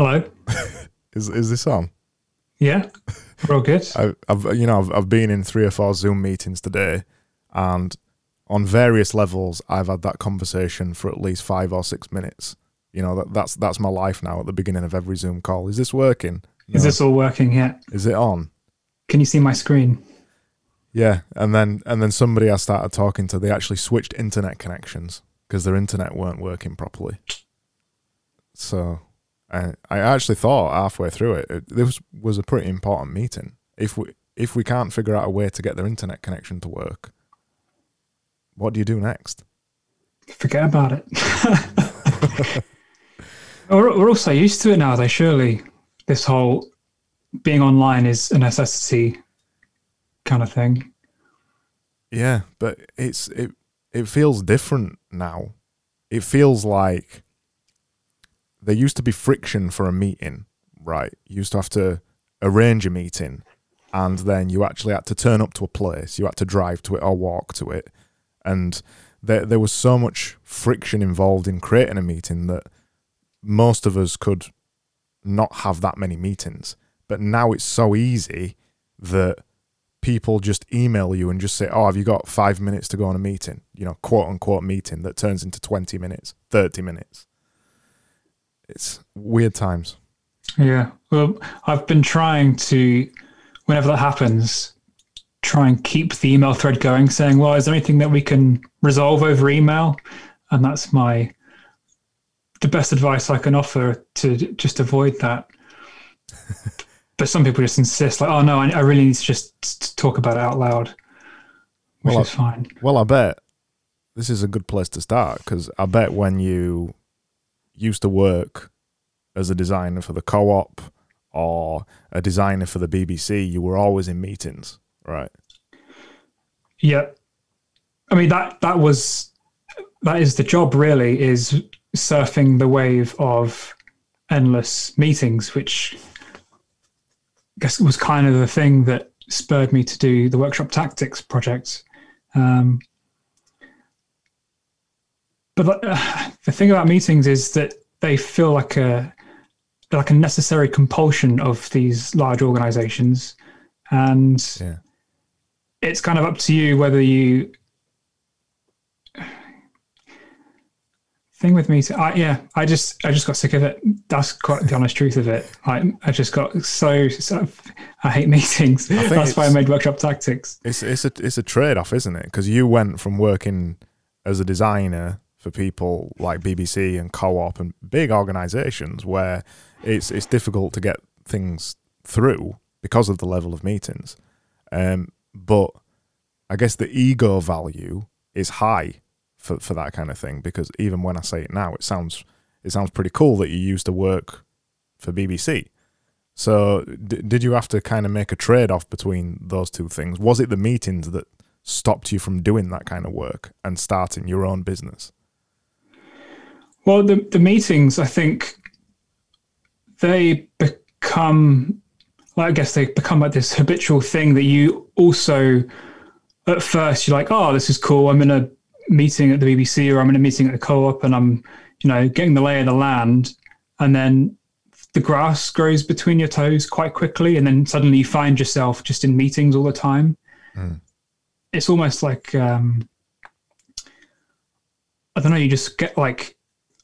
Hello. Is is this on? Yeah, we're all good. I, I've you know I've, I've been in three or four Zoom meetings today, and on various levels I've had that conversation for at least five or six minutes. You know that that's that's my life now at the beginning of every Zoom call. Is this working? Is this all working yet? is it on? Can you see my screen? Yeah, and then and then somebody I started talking to, they actually switched internet connections because their internet weren't working properly. So I I actually thought halfway through it, it this was a pretty important meeting. If we if we can't figure out a way to get their internet connection to work, what do you do next? Forget about it. we're, we're all so used to it now, though. Surely, this whole being online is a necessity kind of thing. Yeah, but it's it it feels different now. It feels like there used to be friction for a meeting, right? You used to have to arrange a meeting and then you actually had to turn up to a place, you had to drive to it or walk to it. And there there was so much friction involved in creating a meeting that most of us could not have that many meetings. But now it's so easy that people just email you and just say, "Oh, have you got five minutes to go on a meeting?" You know, quote unquote meeting that turns into twenty minutes, thirty minutes. It's weird times. Yeah. Well, I've been trying to, whenever that happens, try and keep the email thread going, saying, "Well, is there anything that we can resolve over email?" And that's my the best advice I can offer to just avoid that. but some people just insist, like, "Oh no, I, I really need to just talk about it out loud," which Well, is fine. Well, I bet this is a good place to start because I bet when you used to work as a designer for the co-op or a designer for the BBC, you were always in meetings, right? Yeah. I mean that that was that is the job really is surfing the wave of endless meetings, which I guess was kind of the thing that spurred me to do the workshop tactics project. Um, but uh, the thing about meetings is that they feel like a like a necessary compulsion of these large organizations, and Yeah. it's kind of up to you whether you thing with me I, yeah i just i just got sick of it. That's quite the honest truth of it. I, I just got so, so i hate meetings. Think that's why i made workshop tactics. It's it's a it's a trade off, isn't it? Because you went from working as a designer for people like BBC and Co-op and big organisations where it's it's difficult to get things through because of the level of meetings. Um, but I guess the ego value is high for for that kind of thing because even when I say it now, it sounds it sounds pretty cool that you used to work for BBC. So, d- did you have to kind of make a trade off between those two things? Was it the meetings that stopped you from doing that kind of work and starting your own business? Well the, the meetings i think they become well, i guess they become like this habitual thing that you also at first you're like oh this is cool. I'm in a meeting at the bbc or i'm in a meeting at the co-op and i'm you know getting the lay of the land. And then the grass grows between your toes quite quickly and then suddenly you find yourself just in meetings all the time. Mm. it's almost like um i don't know you just get like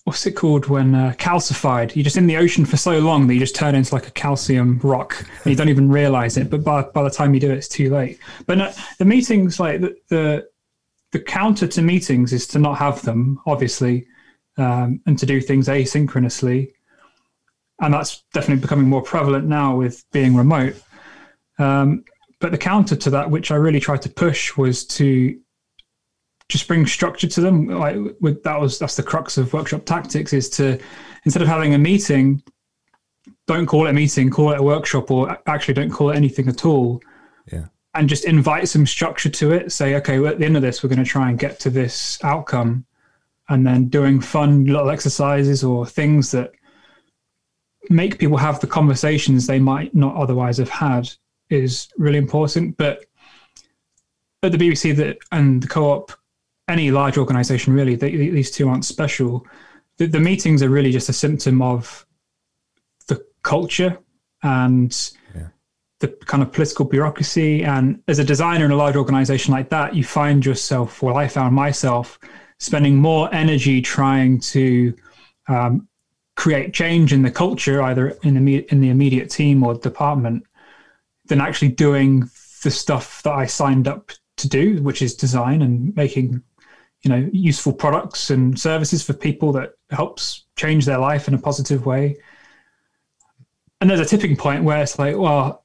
what's it called when uh, calcified? You're just in the ocean for so long that you just turn into like a calcium rock and you don't even realize it but by, by the time you do it it's too late. But no, the meetings like the, the the counter to meetings is to not have them obviously um, and to do things asynchronously. And that's definitely becoming more prevalent now with being remote. Um, but the counter to that which i really tried to push was to just bring structure to them. Like with that was that's the crux of workshop tactics is to instead of having a meeting don't call it a meeting call it a workshop or actually don't call it anything at all. Yeah. and just invite some structure to it. Say okay well, at the end of this we're going to try and get to this outcome. And then doing fun little exercises or things that make people have the conversations they might not otherwise have had is really important. But at the bbc that and the co-op any large organization really they, these two aren't special the, the meetings are really just a symptom of the culture and Yeah. the kind of political bureaucracy. And as a designer in a large organization like that, you find yourself, well, I found myself spending more energy trying to um, create change in the culture, either in the in the immediate team or department, than actually doing the stuff that I signed up to do, which is design and making you know useful products and services for people that helps change their life in a positive way. And there's a tipping point where it's like, well,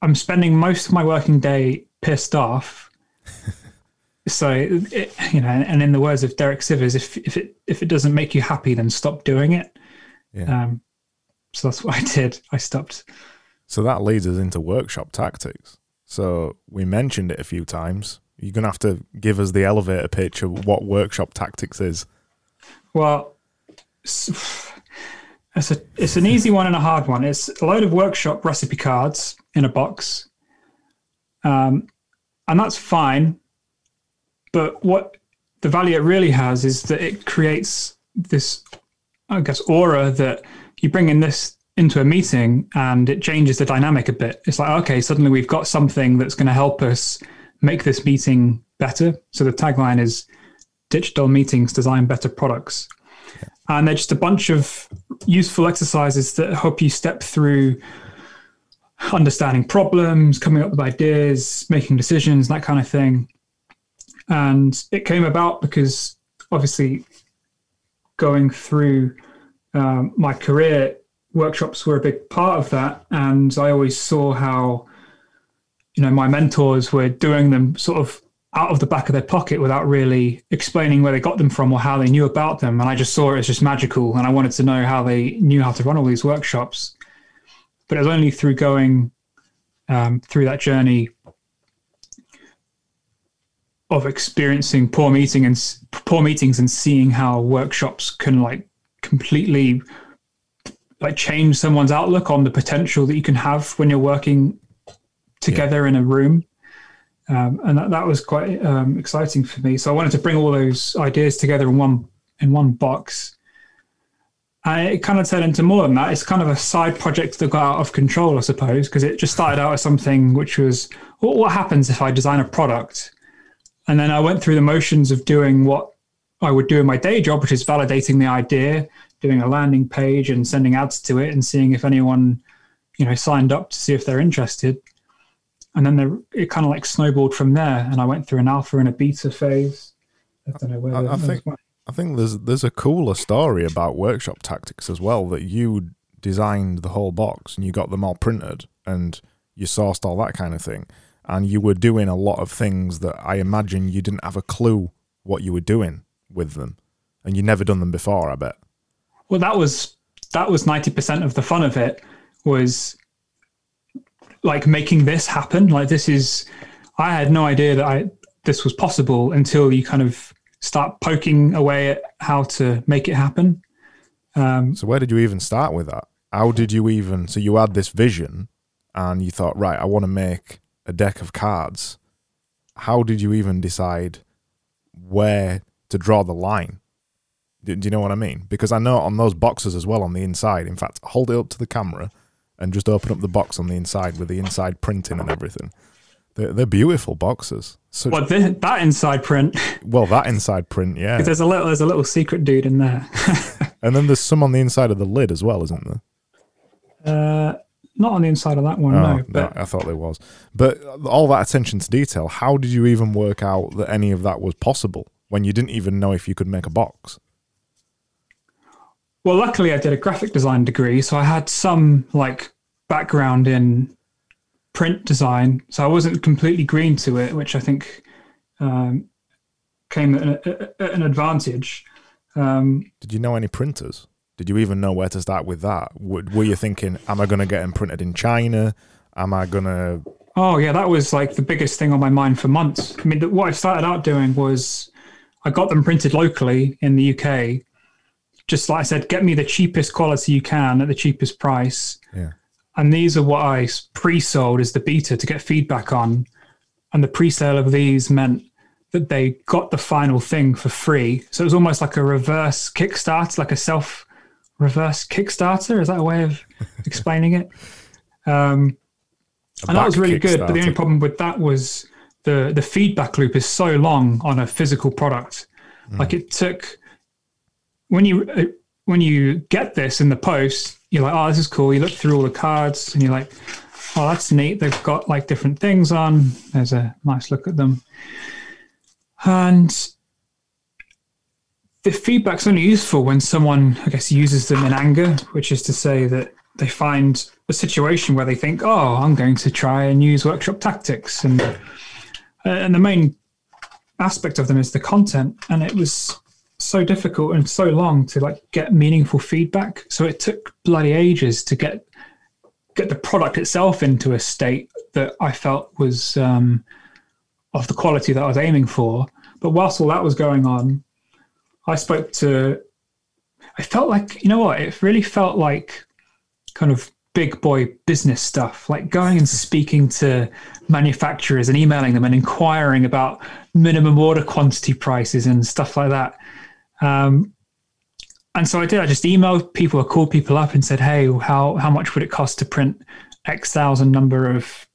I'm spending most of my working day pissed off. so it, you know, and in the words of Derek Sivers, if if it if it doesn't make you happy, then stop doing it. Yeah. Um, so that's what I did. I stopped. So that leads us into workshop tactics. So we mentioned it a few times. You're going to have to give us the elevator pitch of what workshop tactics is. Well, s- it's a it's an easy one and a hard one. It's a load of workshop recipe cards in a box, um, and that's fine. But what the value it really has is that it creates this, I guess, aura that you bring in this into a meeting and it changes the dynamic a bit. It's like, okay, suddenly we've got something that's going to help us make this meeting better. So the tagline is digital meetings design better products. And they're just a bunch of useful exercises that help you step through understanding problems, coming up with ideas, making decisions, that kind of thing. And it came about because obviously going through um, my career, workshops were a big part of that. And I always saw how, you know, my mentors were doing them sort of out of the back of their pocket without really explaining where they got them from or how they knew about them. And I just saw it as just magical. And I wanted to know how they knew how to run all these workshops. But it was only through going um, through that journey of experiencing poor meeting and poor meetings and seeing how workshops can like completely like change someone's outlook on the potential that you can have when you're working together in a room um, and that, that was quite um, exciting for me. So I wanted to bring all those ideas together in one in one box. And it kind of turned into more than that. It's kind of a side project that got out of control, I suppose, because it just started out as something which was what, what happens if I design a product, and then I went through the motions of doing what I would do in my day job, which is validating the idea, doing a landing page and sending ads to it, and seeing if anyone, you know, signed up to see if they're interested and then there, it kind of like snowballed from there. And I went through an alpha and a beta phase. I don't know where. I- I think- I think there's there's a cooler story about workshop tactics as well that you designed the whole box and you got them all printed and you sourced all that kind of thing and you were doing a lot of things that I imagine you didn't have a clue what you were doing with them and you never done them before I bet well, that was that was ninety percent of the fun of it was like making this happen. Like this is, I had no idea that I this was possible until you kind of start poking away at how to make it happen. Um, so where did you even start with that how did you even so you had this vision and you thought right I want to make a deck of cards how did you even decide where to draw the line do, do you know what I mean? Because I know on those boxes as well on the inside. In fact, hold it up to the camera and just open up the box on the inside with the inside printing and everything. They're, they're beautiful boxes. So, th- that inside print, well, that inside print, yeah. there's a little there's a little secret dude in there. And then there's some on the inside of the lid as well, isn't there? uh, not on the inside of that one, Oh, no. But I thought there was. But all that attention to detail, how did you even work out that any of that was possible when you didn't even know if you could make a box? Well, luckily, I did a graphic design degree, so I had some like background in print design, so I wasn't completely green to it, which I think um, came at, a, at an advantage. Um, Did you know any printers? Did you even know where to start with that? Were, were you thinking, am I going to get them printed in China? Am I going to. oh yeah, that was like the biggest thing on my mind for months. I mean, what I started out doing was I got them printed locally in the UK. Just like I said, get me the cheapest quality you can at the cheapest price. Yeah. and these are what I pre-sold as the beta to get feedback on. And the pre-sale of these meant that they got the final thing for free. So it was almost like a reverse Kickstarter, like a self reverse Kickstarter. Is that a way of explaining it? Um, and that was really good. But the only problem with that was the the feedback loop is so long on a physical product. Mm. Like it took when you uh, when you get this in the post, you're like, oh, this is cool. You look through all the cards and you're like, oh, that's neat. They've got like different things on. There's a nice look at them. And the feedback's only useful when someone, I guess, uses them in anger, which is to say that they find a situation where they think, "Oh, I'm going to try and use workshop tactics," and uh, and the main aspect of them is the content, and it was so difficult and so long to like get meaningful feedback. So it took bloody ages to get get the product itself into a state that I felt was um, of the quality that I was aiming for. But whilst all that was going on, I spoke to. I felt like you know what? It really felt like kind of big boy business stuff, like going and speaking to manufacturers and emailing them and inquiring about minimum order quantity prices and stuff like that. Um, and so I did. I just emailed people, I called people up and said, "Hey, how how much would it cost to print X thousand number of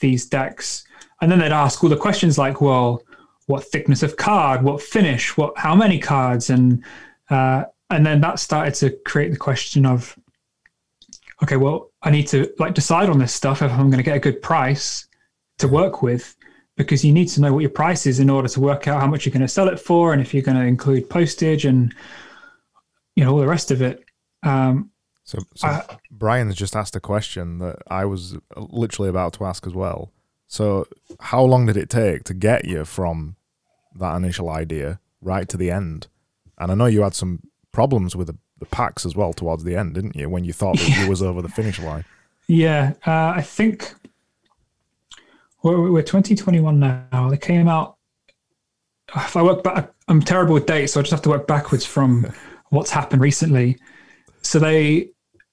these decks?" And then they'd ask all the questions like, "Well, what thickness of card? What finish? What how many cards?" And uh, and then that started to create the question of, okay, well, I need to like decide on this stuff if I'm going to get a good price to work with because you need to know what your price is in order to work out how much you're going to sell it for and if you're going to include postage and you know all the rest of it. Um, so, so I, brian's just asked a question that i was literally about to ask as well. So how long did it take to get you from that initial idea right to the end? And i know you had some problems with the, the packs as well towards the end didn't you when you thought that yeah. you was over the finish line? Yeah uh, i think we're, we're 2021 now. They came out. If I work back, I'm terrible with dates, so I just have to work backwards from what's happened recently. So they,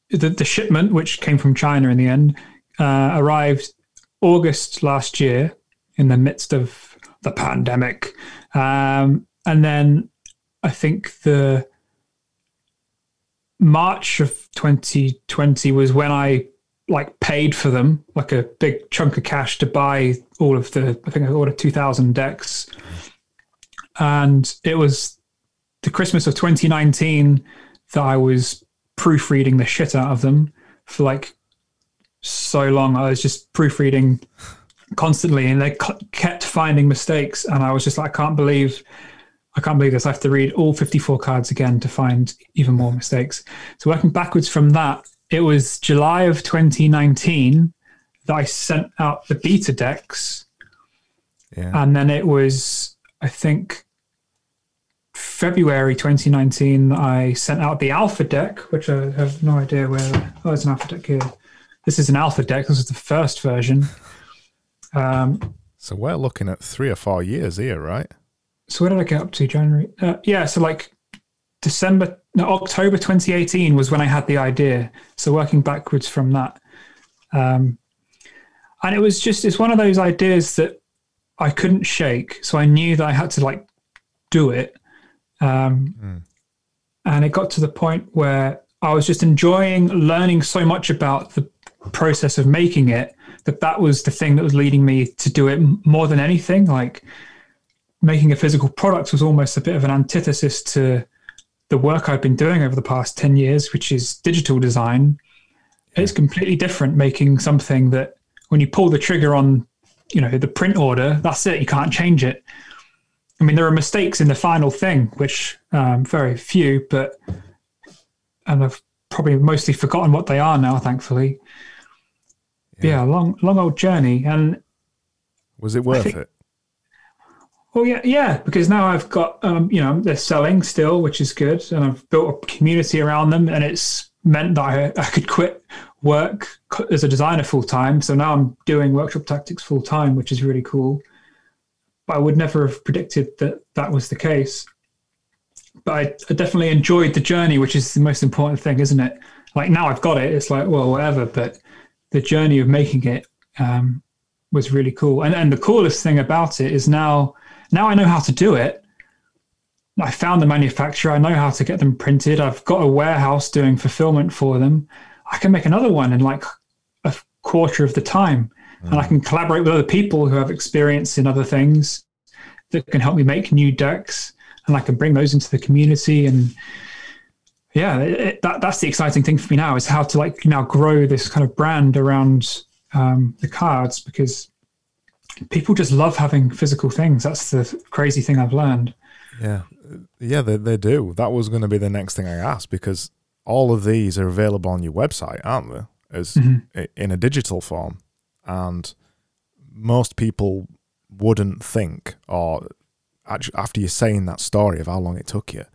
the, the shipment, which came from China in the end, uh, arrived August last year in the midst of the pandemic. Um, and then I think the March of 2020 was when I like paid for them like a big chunk of cash to buy all of the I think I ordered 2000 decks. And it was the Christmas of 2019 that I was proofreading the shit out of them for like so long. I was just proofreading constantly and they kept finding mistakes and I was just like I can't believe I can't believe this. I have to read all 54 cards again to find even more mistakes. So working backwards from that it was July of 2019 that I sent out the beta decks. Yeah. And then it was, I think, February 2019 I sent out the alpha deck, which I have no idea where. Oh, there's an alpha deck here. This is an alpha deck. This is the first version. Um, so we're looking at three or four years here, right? So where did I get up to? January? Uh, yeah, so like December, no, October 2018 was when I had the idea. So working backwards from that. Um, and it was just, it's one of those ideas that I couldn't shake. So I knew that I had to like do it. Um, mm. And it got to the point where I was just enjoying learning so much about the process of making it that that was the thing that was leading me to do it more than anything. Like making a physical product was almost a bit of an antithesis to the work I've been doing over the past 10 years, which is digital design, it's completely different making something that when you pull the trigger on, you know, the print order, that's it. You can't change it. I mean, there are mistakes in the final thing, which um, very few, but and I've probably mostly forgotten what they are now, thankfully. Yeah, yeah long, long old journey. And was it worth think, it? Well, yeah, yeah, because now I've got, um, you know, they're selling still, which is good, and I've built a community around them, and it's meant that I, I could quit work as a designer full time. So now I'm doing workshop tactics full time, which is really cool. But I would never have predicted that that was the case. But I, I definitely enjoyed the journey, which is the most important thing, isn't it? Like now I've got it, it's like well, whatever. But the journey of making it um, was really cool, and and the coolest thing about it is now now I know how to do it. I found the manufacturer. I know how to get them printed. I've got a warehouse doing fulfillment for them. I can make another one in like a quarter of the time. Mm. And I can collaborate with other people who have experience in other things that can help me make new decks. And I can bring those into the community. And yeah, it, that, that's the exciting thing for me now is how to like now grow this kind of brand around um, the cards because people just love having physical things. That's the crazy thing I've learned. Yeah, yeah, they, they do. That was going to be the next thing I asked because all of these are available on your website, aren't they? As mm-hmm. in a digital form, and most people wouldn't think, or actually, after you're saying that story of how long it took you,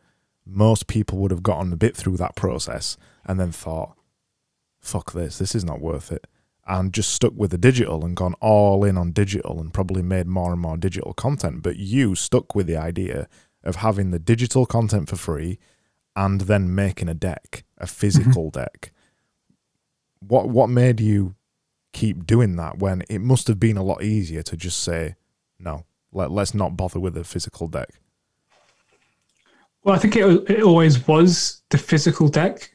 most people would have gotten a bit through that process and then thought, "Fuck this! This is not worth it." And just stuck with the digital and gone all in on digital and probably made more and more digital content. But you stuck with the idea of having the digital content for free and then making a deck, a physical mm-hmm. deck. What what made you keep doing that when it must have been a lot easier to just say no, let, let's not bother with a physical deck? Well, I think it, it always was the physical deck.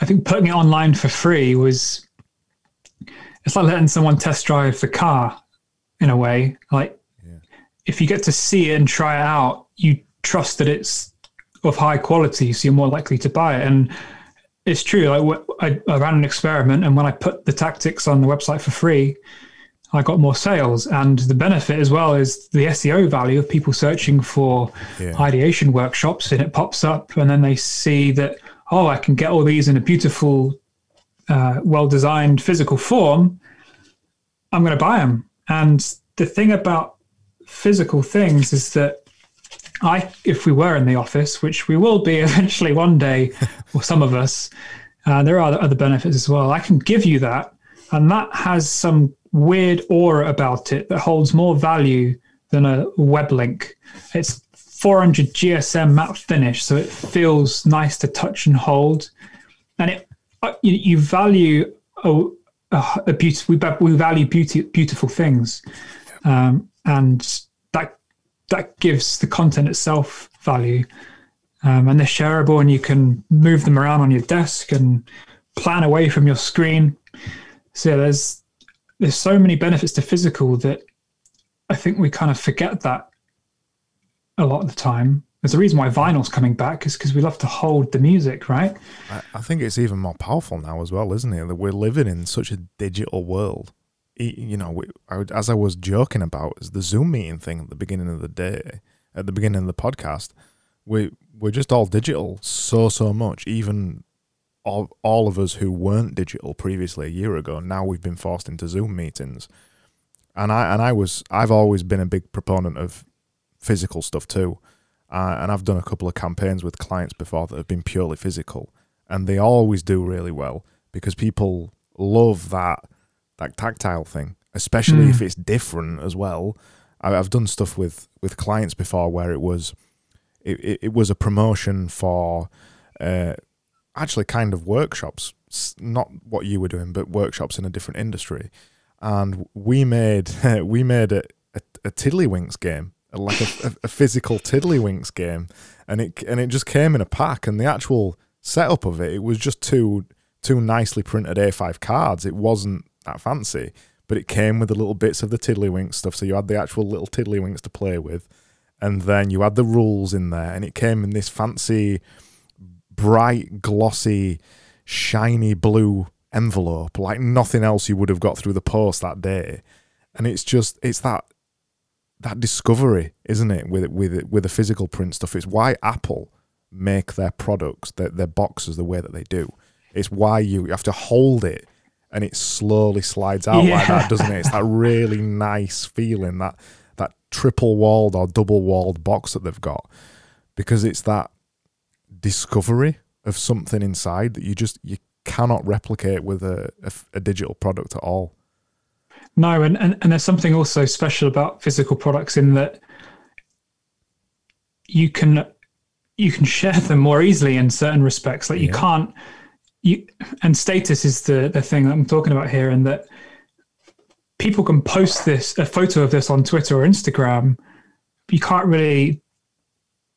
I think putting it online for free was it's like letting someone test drive the car in a way. Like yeah. if you get to see it and try it out, you trust that it's of high quality, so you're more likely to buy it. And it's true. Like I, I ran an experiment, and when I put the tactics on the website for free, I got more sales. And the benefit as well is the SEO value of people searching for yeah. ideation workshops, and it pops up, and then they see that oh, I can get all these in a beautiful, uh, well-designed physical form. I'm going to buy them. And the thing about physical things is that I, if we were in the office, which we will be eventually one day, or some of us, uh, there are other benefits as well. I can give you that, and that has some weird aura about it that holds more value than a web link. It's 400 GSM matte finish, so it feels nice to touch and hold, and it you, you value a, a, a beauty. We, we value beauty, beautiful things, um, and that gives the content itself value. Um, and they're shareable, and you can move them around on your desk and plan away from your screen. So there's there's so many benefits to physical that I think we kind of forget that a lot of the time. There's a reason why vinyl's coming back is because we love to hold the music, right? I think it's even more powerful now as well, isn't it? That we're living in such a digital world you know, as I was joking about the Zoom meeting thing at the beginning of the day, at the beginning of the podcast, we we're just all digital so so much. Even all all of us who weren't digital previously a year ago, now we've been forced into Zoom meetings. And I and I was I've always been a big proponent of physical stuff too, uh, and I've done a couple of campaigns with clients before that have been purely physical, and they always do really well because people love that that tactile thing, especially mm. if hmm. it's different as well. I, have done stuff with with clients before where it was it, it, it was a promotion for uh, actually kind of workshops, not what you were doing, but workshops in a different industry. And we made we made a, a, a Tiddlywinks game, like a, a, physical Tiddlywinks game, and it and it just came in a pack. And the actual setup of it, it was just two two nicely printed A5 cards. It wasn't that fancy, but it came with the little bits of the Tiddlywinks stuff. So you had the actual little Tiddlywinks to play with, and then you had the rules in there, and it came in this fancy, bright, glossy, shiny blue envelope, like nothing else you would have got through the post that day. And it's just it's that that discovery, isn't it, with with with the physical print stuff. It's why Apple make their products, their, their boxes the way that they do. It's why you you have to hold it and it slowly slides out yeah. like that, doesn't it? It's that really nice feeling that that triple walled or double walled box that they've got because it's that discovery of something inside that you just you cannot replicate with a, a, a digital product at all. No, and, and and there's something also special about physical products in that you can you can share them more easily in certain respects. Like you can't you and status is the the thing that I'm talking about here, and that people can post this a photo of this on Twitter or Instagram, you can't really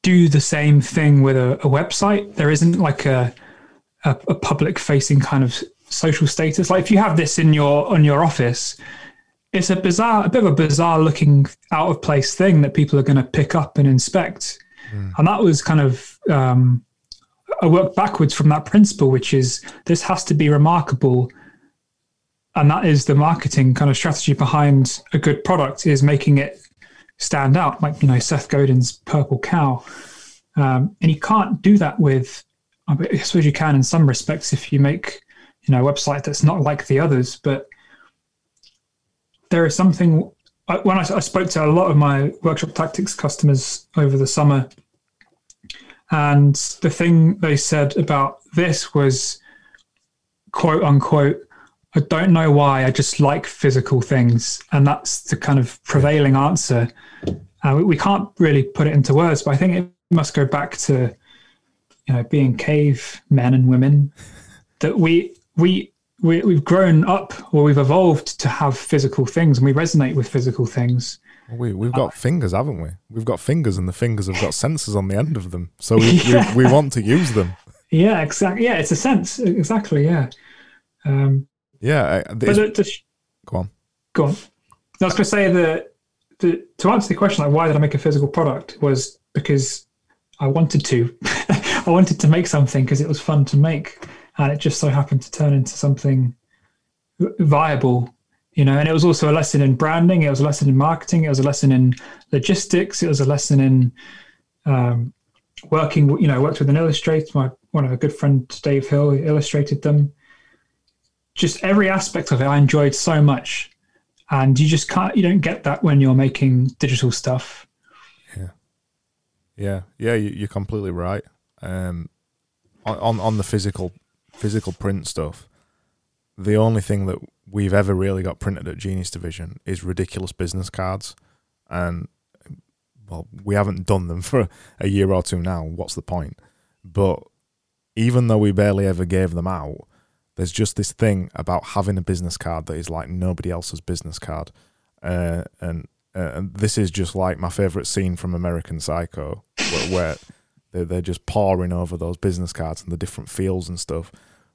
do the same thing with a, a website. There isn't like a, a, a public facing kind of social status. Like if you have this in your on your office, it's a bizarre, a bit of a bizarre looking out of place thing that people are going to pick up and inspect. Mm. And that was kind of um, I worked backwards from that principle, which is this has to be remarkable, and that is the marketing kind of strategy behind a good product is making it stand out, like you know Seth Godin's Purple Cow, um, and you can't do that with. I suppose you can in some respects if you make you know a website that's not like the others, but there is something. When I, I spoke to a lot of my workshop tactics customers over the summer, and the thing they said about this was, quote unquote, I don't know why, I just like physical things. And that's the kind of prevailing answer. Uh, we, we can't really put it into words, but I think it must go back to, you know, being cave men and women that we, we, we, we've grown up or we've evolved to have physical things and we resonate with physical things. We we've got uh, fingers, haven't we? We've got fingers, and the fingers have got sensors on the end of them, so we yeah. we, we, want to use them. Yeah, exactly. Yeah, it's a sense. Exactly. Yeah. Um, yeah. But the, the, go on. Go on. I was going to say that the, to answer the question, like why did I make a physical product, was because I wanted to. I wanted to make something because it was fun to make, and it just so happened to turn into something viable you know. And it was also a lesson in branding it was a lesson in marketing it was a lesson in logistics it was a lesson in um, working you know worked with an illustrator my one of a good friend dave hill illustrated them. Just every aspect of it i enjoyed so much. And you just can't you don't get that when you're making digital stuff. Yeah. Yeah. Yeah you're completely right. Um, on on the physical physical print stuff the only thing that we've ever really got printed at Genius Division is ridiculous business cards, and well, we haven't done them for a year or two now. What's the point? But even though we barely ever gave them out, there's just this thing about having a business card that is like nobody else's business card, uh, and uh, and this is just like my favorite scene from American Psycho, where, where they're, just pouring over those business cards and the different fields and stuff.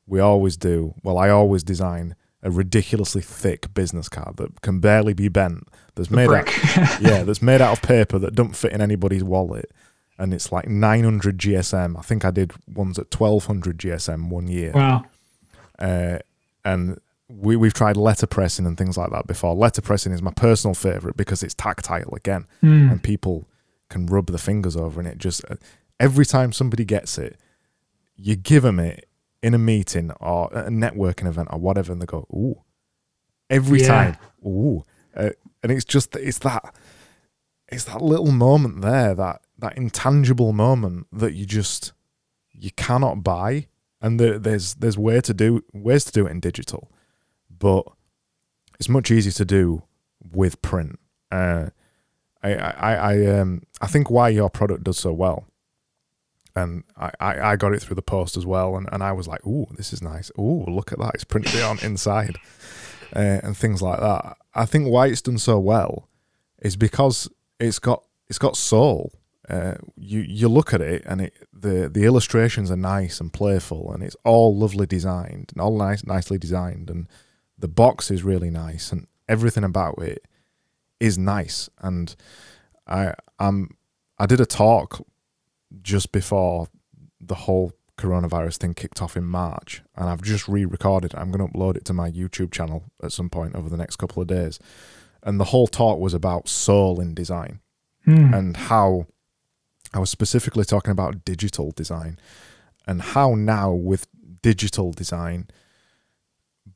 We always do. Well, I always design a ridiculously thick business card that can barely be bent. That's made out, yeah, that's made out of paper that don't fit in anybody's wallet, and it's like 900 GSM. I think I did ones at 1200 GSM one year. Wow. Uh, and we we've tried letterpressing and things like that before. Letterpressing is my personal favorite because it's tactile again, mm. and people can rub the fingers over, and it just uh, every time somebody gets it, you give them it in a meeting or a networking event or whatever, and they go, "Ooh," every yeah. time, "Ooh," uh, and it's just it's that it's that little moment there, that that intangible moment that you just you cannot buy, and the, there's there's way to do ways to do it in digital, but it's much easier to do with print. Uh, I I I um I think why your product does so well and I, I, got it through the post as well, and, and I was like, "Ooh, this is nice. Ooh, look at that! It's printed on inside, uh, and things like that." I think why it's done so well is because it's got it's got soul. Uh, you you look at it, and it the the illustrations are nice and playful, and it's all lovely designed and all nice nicely designed, and the box is really nice, and everything about it is nice. And I I'm I did a talk just before the whole coronavirus thing kicked off in March, and I've just re-recorded. I'm going to upload it to my YouTube channel at some point over the next couple of days. And the whole talk was about soul in design hmm. and how I was specifically talking about digital design and how now with digital design,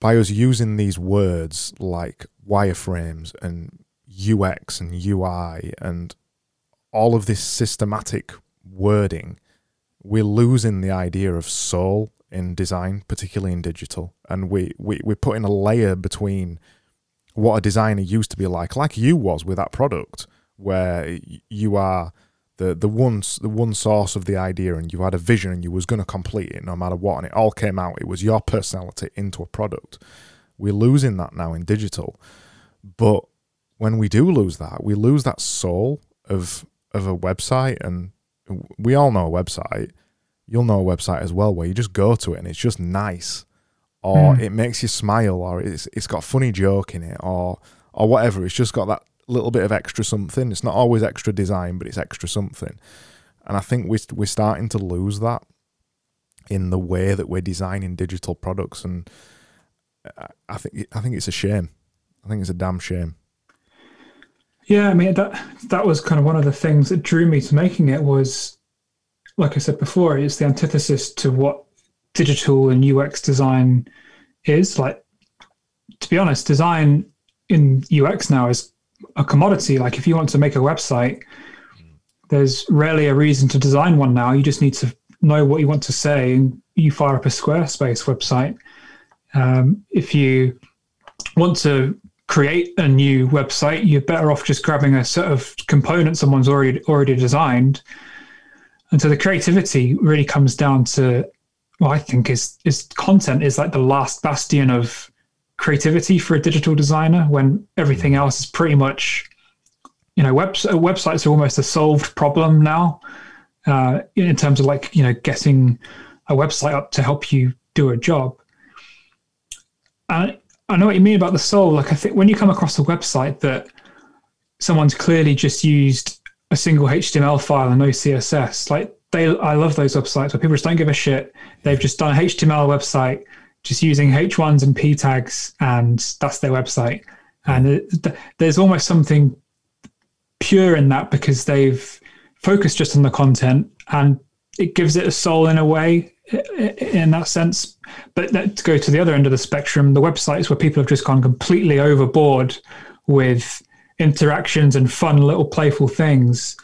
by us using these words like wireframes and UX and UI and all of this systematic wording, we're losing the idea of soul in design, particularly in digital. And we, we, we're putting a layer between what a designer used to be like, like you was with that product, where you are the the one the one source of the idea, and you had a vision, and you was going to complete it no matter what, and it all came out. It was your personality into a product. We're losing that now in digital, but when we do lose that, we lose that soul of of a website, and we all know a website. You'll know a website as well, where you just go to it and it's just nice, or Mm. it makes you smile, or it's it's got a funny joke in it, or or whatever. It's just got that little bit of extra something. It's not always extra design, but it's extra something. And I think we we're starting to lose that in the way that we're designing digital products, and I- I think I think it's a shame. I think it's a damn shame. Yeah, I mean that that was kind of one of the things that drew me to making it was, like I said before, it's the antithesis to what digital and UX design is. Like, to be honest, design in UX now is a commodity. Like, if you want to make a website, there's rarely a reason to design one now. You just need to know what you want to say, and you fire up a Squarespace website. Um, if you want to create a new website, you're better off just grabbing a set of components someone's already already designed. And so the creativity really comes down to what I think is is content is like the last bastion of creativity for a digital designer when everything else is pretty much you know web, websites are almost a solved problem now uh, in terms of like you know getting a website up to help you do a job and I know what you mean about the soul. Like I think when you come across a website that someone's clearly just used a single HTML file and no CSS, like they, I love those websites where people just don't give a shit. They've just done a HTML website just using H1s and P tags, and that's their website. And it, th- there's almost something pure in that because they've focused just on the content and it gives it a soul in a way in that sense. But that, to go to the other end of the spectrum, the websites where people have just gone completely overboard with interactions and fun little playful things.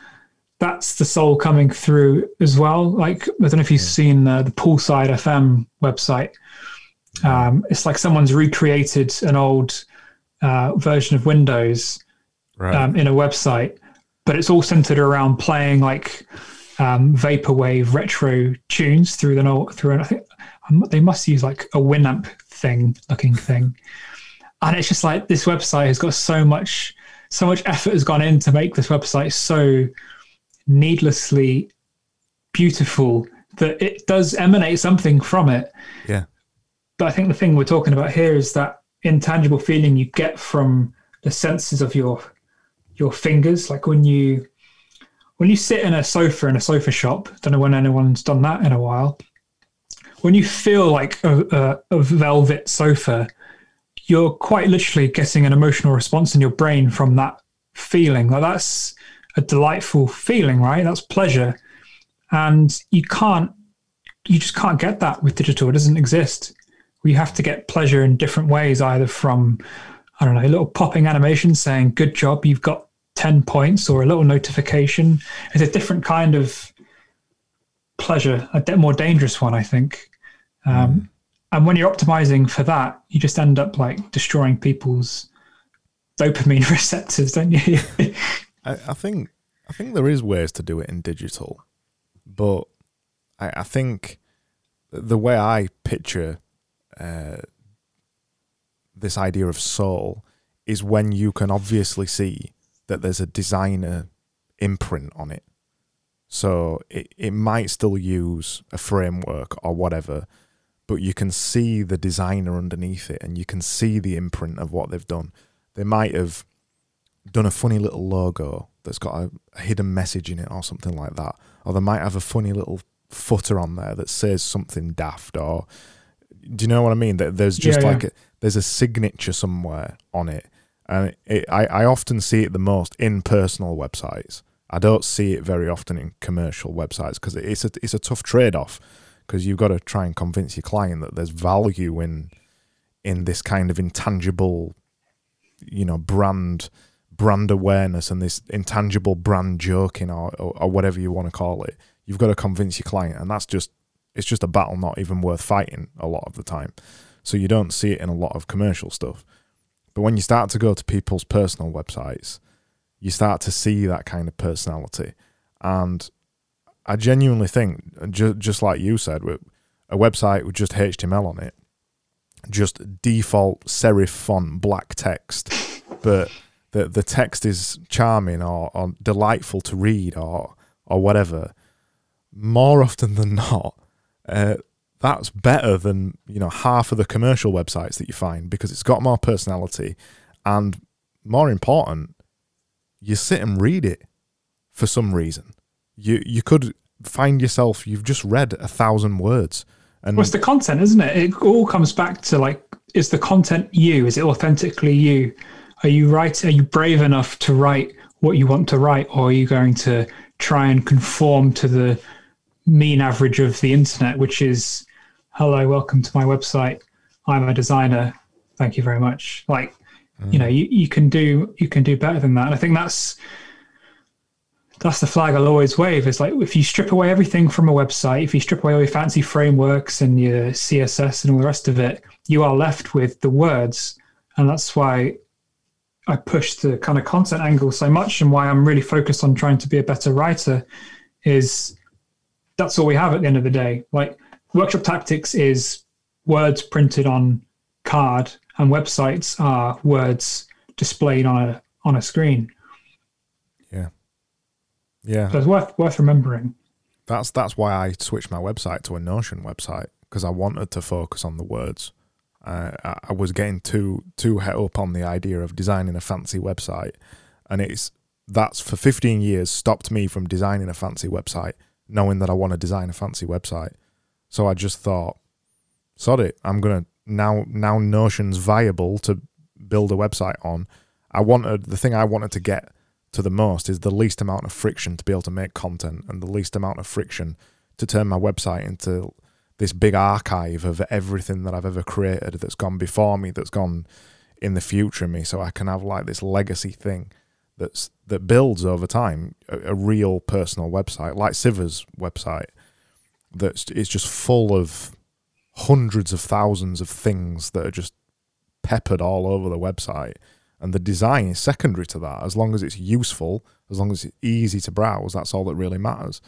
That's the soul coming through as well. Like I don't know if you've seen uh, the Poolside FM website. Um, it's like someone's recreated an old uh, version of Windows Right. um, in a website, but it's all centered around playing like um, vaporwave retro tunes through the no- through. an- I think um, they must use like a Winamp thing looking thing, and it's just like this website has got so much so much effort has gone in to make this website so needlessly beautiful that it does emanate something from it. yeah. But I think the thing we're talking about here is that intangible feeling you get from the senses of your your fingers. Like when you when you sit in a sofa in a sofa shop. Don't know when anyone's done that in a while. When you feel like a, a, a velvet sofa, you're quite literally getting an emotional response in your brain from that feeling. Like that's a delightful feeling, right? That's pleasure, and you can't you just can't get that with digital. It doesn't exist. We have to get pleasure in different ways, either from, I don't know, a little popping animation saying, good job, you've got 10 points, or a little notification. It's a different kind of pleasure, a more dangerous one, I think. Um, And when you're optimizing for that, you just end up like destroying people's dopamine receptors, don't you? I, I think I think there is ways to do it in digital, but I, I think the way I picture uh, this idea of soul is when you can obviously see that there's a designer imprint on it. So it, it might still use a framework or whatever, but you can see the designer underneath it and you can see the imprint of what they've done. They might have done a funny little logo that's got a, a hidden message in it or something like that. Or they might have a funny little footer on there that says something daft or do you know what I mean? That there's just Yeah, yeah. like a, there's a signature somewhere on it. And it, I, I often see it the most in personal websites. I don't see it very often in commercial websites because it's a it's a tough trade off because you've got to try and convince your client that there's value in in this kind of intangible, you know, brand brand awareness and this intangible brand joking or, or, or whatever you want to call it. You've got to convince your client, and that's just it's just a battle not even worth fighting a lot of the time. So you don't see it in a lot of commercial stuff. But when you start to go to people's personal websites, you start to see that kind of personality. And I genuinely think, ju- just like you said, a website with just HTML on it, just default serif font, black text, but the the text is charming or, or delightful to read or or whatever, more often than not, uh, that's better than you know half of the commercial websites that you find because it's got more personality and more important, you sit and read it for some reason. You you could find yourself you've just read a thousand words and well, it's the content, isn't it? It all comes back to like, is the content you? Is it authentically you? Are you right? Are you brave enough to write what you want to write, or are you going to try and conform to the mean average of the internet, which is, hello, welcome to my website. I'm a designer. Thank you very much. Like, mm. you know, you, you can do you can do better than that. And I think that's that's the flag I'll always wave. Is like if you strip away everything from a website, if you strip away all your fancy frameworks and your CSS and all the rest of it, you are left with the words. And that's why I push the kind of content angle so much and why I'm really focused on trying to be a better writer is that's all we have at the end of the day. Like workshop tactics is words printed on card and websites are words displayed on a on a screen. Yeah, yeah. so it's worth worth remembering. That's that's why I switched my website to a Notion website because I wanted to focus on the words. Uh, I, I was getting too too het up on the idea of designing a fancy website, and it's that's for 15 years stopped me from designing a fancy website, knowing that I want to design a fancy website. So I just thought, sod it, I'm gonna now now Notion's viable to build a website on. I wanted the thing I wanted to get to the most is the least amount of friction to be able to make content and the least amount of friction to turn my website into this big archive of everything that I've ever created that's gone before me, that's gone in the future of me, so I can have like this legacy thing that's that builds over time a, a real personal website like Sivers' website that's just full of hundreds of thousands of things that are just peppered all over the website and the design is secondary to that. As long as it's useful, as long as it's easy to browse, that's all that really matters.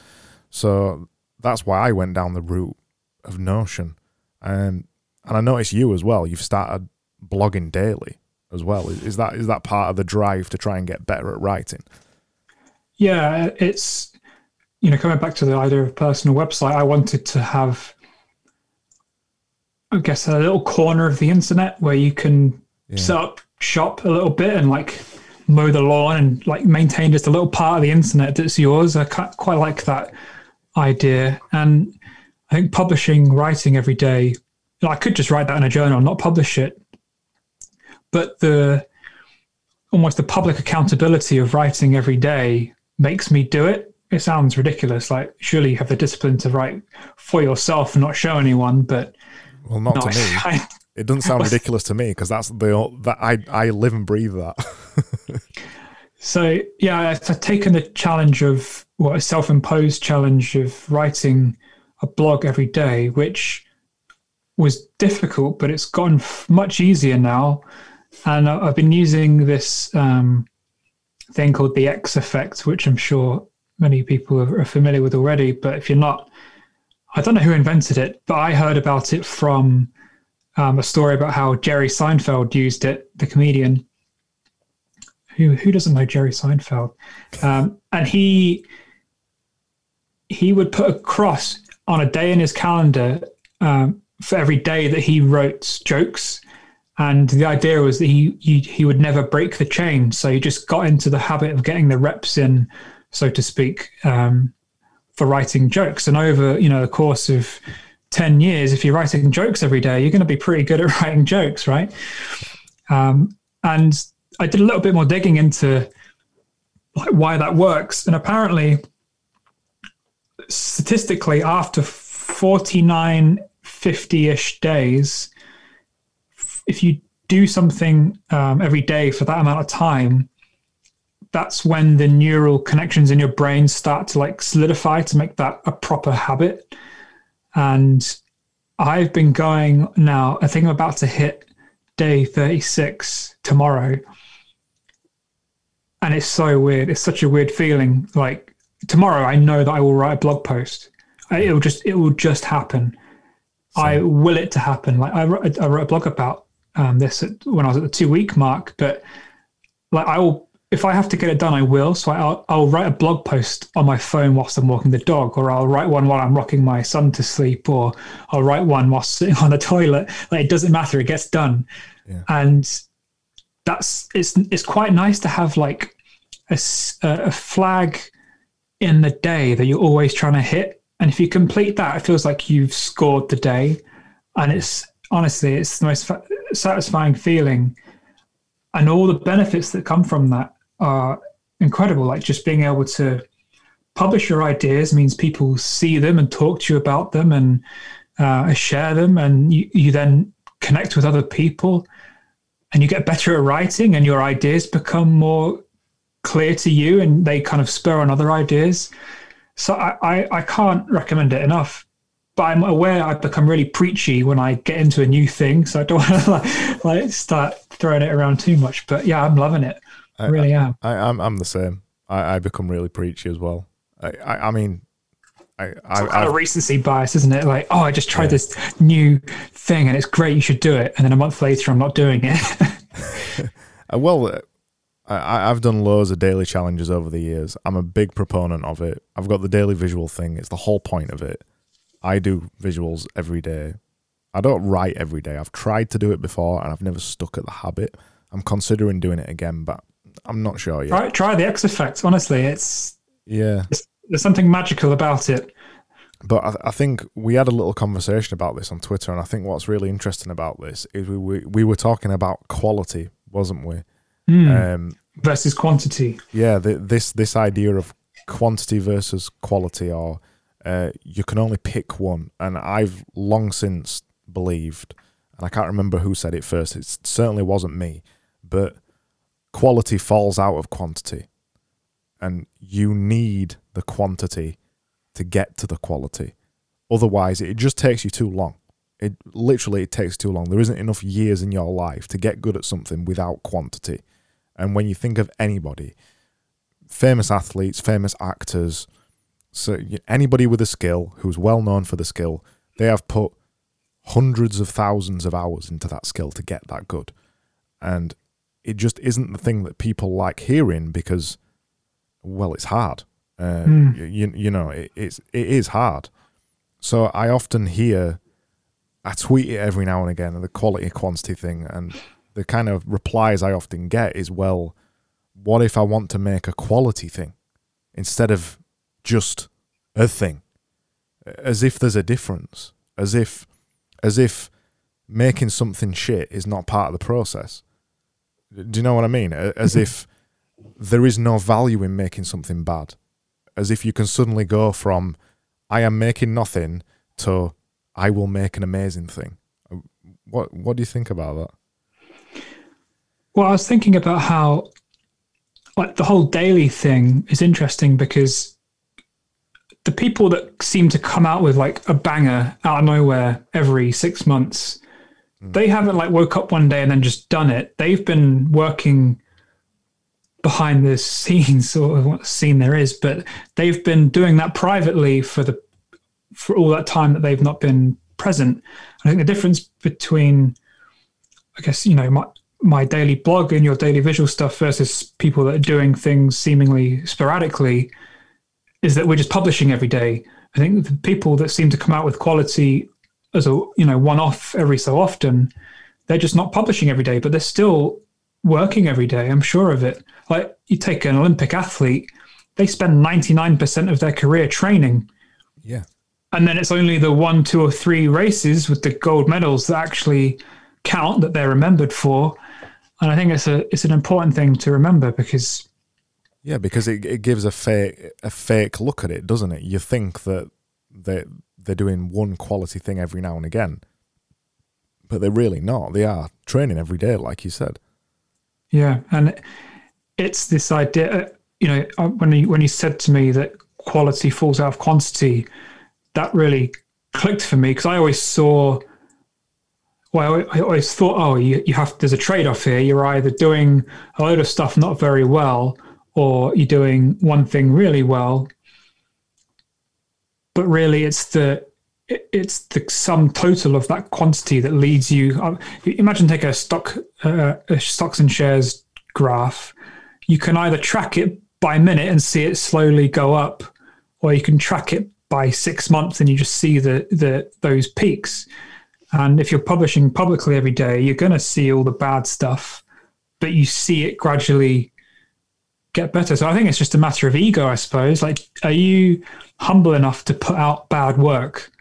So that's why I went down the route of Notion. Um, and I noticed you as well. You've started blogging daily as well. Is, is that is that part of the drive to try and get better at writing? Yeah, it's you know coming back to the idea of personal website. I wanted to have, I guess, a little corner of the internet where you can yeah. set up shop a little bit and like mow the lawn and like maintain just a little part of the internet that's yours. I quite like that idea. And I think publishing, writing every day, you know, I could just write that in a journal, not publish it. But the almost the public accountability of writing every day makes me do it. It sounds ridiculous. Like surely you have the discipline to write for yourself and not show anyone, but well, not no, to me. I, it doesn't sound ridiculous to me because that's the that I I live and breathe that. so yeah, I've taken the challenge of what a self-imposed challenge of writing a blog every day, which was difficult, but it's gotten much easier now. And I've been using this um, thing called the X effect, which I'm sure many people are familiar with already. But if you're not, I don't know who invented it, but I heard about it from um, a story about how Jerry Seinfeld used it, the comedian. Who who doesn't know Jerry Seinfeld? Um, and he he would put a cross on a day in his calendar um, for every day that he wrote jokes. And the idea was that he, he he would never break the chain, so he just got into the habit of getting the reps in, so to speak, um, for writing jokes. And over you know the course of 10 years, if you're writing jokes every day, you're going to be pretty good at writing jokes, right? Um, and I did a little bit more digging into like why that works. And apparently, statistically, after 49, 50 ish days, if you do something um, every day for that amount of time, that's when the neural connections in your brain start to like solidify to make that a proper habit. And I've been going now, I think I'm about to hit day 36 tomorrow. And it's so weird. It's such a weird feeling. Like tomorrow, I know that I will write a blog post. It will just, it will just happen. So, I will it to happen. Like I wrote, I wrote a blog about um, this at, when I was at the two week mark, but like I will if I have to get it done, I will. So I'll, I'll write a blog post on my phone whilst I'm walking the dog, or I'll write one while I'm rocking my son to sleep, or I'll write one while sitting on the toilet. Like it doesn't matter; it gets done. Yeah. And that's it's it's quite nice to have like a, a flag in the day that you're always trying to hit. And if you complete that, it feels like you've scored the day. And it's honestly, it's the most satisfying feeling. And all the benefits that come from that are incredible. Like just being able to publish your ideas means people see them and talk to you about them and uh, share them. And you, you then connect with other people and you get better at writing and your ideas become more clear to you and they kind of spur on other ideas. So I, I, I can't recommend it enough. But I'm aware I've become really preachy when I get into a new thing, so I don't want to like, like start throwing it around too much. But yeah, I'm loving it. I, really am. I, am I'm, I'm the same. I, I become really preachy as well. I, I, I mean, I, I, Some kind of recency bias, isn't it? Like, oh, I just tried yeah. this new thing and it's great. You should do it. And then a month later, I'm not doing it. Uh, well, I, I've done loads of daily challenges over the years. I'm a big proponent of it. I've got the daily visual thing. It's the whole point of it. I do visuals every day. I don't write every day. I've tried to do it before and I've never stuck at the habit. I'm considering doing it again, but I'm not sure yet. Try, try the X effect. Honestly, it's yeah. It's, there's something magical about it. But I, I, think we had a little conversation about this on Twitter, and I think what's really interesting about this is we we, we were talking about quality, wasn't we? Mm. Um, versus quantity. Yeah, the, this this idea of quantity versus quality, or uh, you can only pick one. And I've long since believed, and I can't remember who said it first. It certainly wasn't me, but quality falls out of quantity, and you need the quantity to get to the quality. Otherwise, it just takes you too long. It literally it takes too long. There isn't enough years in your life to get good at something without quantity. And when you think of anybody, famous athletes, famous actors, so anybody with a skill who's well known for the skill, they have put hundreds of thousands of hours into that skill to get that good. And it just isn't the thing that people like hearing because, well, it's hard. Uh, mm. you, you know, it, it's, it is hard. So I often hear, I tweet it every now and again, the quality quantity thing. And the kind of replies I often get is, well, what if I want to make a quality thing instead of just a thing? As if there's a difference. As if, as if making something shit is not part of the process. Do you know what I mean? As mm-hmm. if there is no value in making something bad. As if you can suddenly go from I am making nothing to I will make an amazing thing. Uh, what what do you think about that? Well, I was thinking about how like the whole daily thing is interesting because the people that seem to come out with like a banger out of nowhere every six months, they haven't like woke up one day and then just done it. They've been working behind the scenes, sort of what scene there is, but they've been doing that privately for the for all that time that they've not been present. I think the difference between, I guess, you know, my my daily blog and your daily visual stuff versus people that are doing things seemingly sporadically is that we're just publishing every day. I think the people that seem to come out with quality as a you know one off every so often, they're just not publishing every day, but they're still working every day. I'm sure of it. Like you take an Olympic athlete, they spend 99% of their career training. Yeah. And then it's only the one, two, or three races with the gold medals that actually count that they're remembered for and I think it's a it's an important thing to remember because yeah, because it, it gives a fake a fake look at it, doesn't it? You think that they they're doing one quality thing every now and again, but they're really not. They are training every day, like you said. Yeah, and it's this idea. You know, uh, when you when you said to me that quality falls out of quantity, that really clicked for me because I always saw well, I always thought, oh, you, you have there's a trade off here. You're either doing a load of stuff not very well, or you're doing one thing really well. But really, it's the it's the sum total of that quantity that leads you. Uh, imagine take a stock uh, a stocks and shares graph, you can either track it by minute and see it slowly go up, or you can track it by six months and you just see the the those peaks. And if you're publishing publicly every day, you're going to see all the bad stuff, but you see it gradually get better. So I think it's just a matter of ego, I suppose. Like, are you humble enough to put out bad work?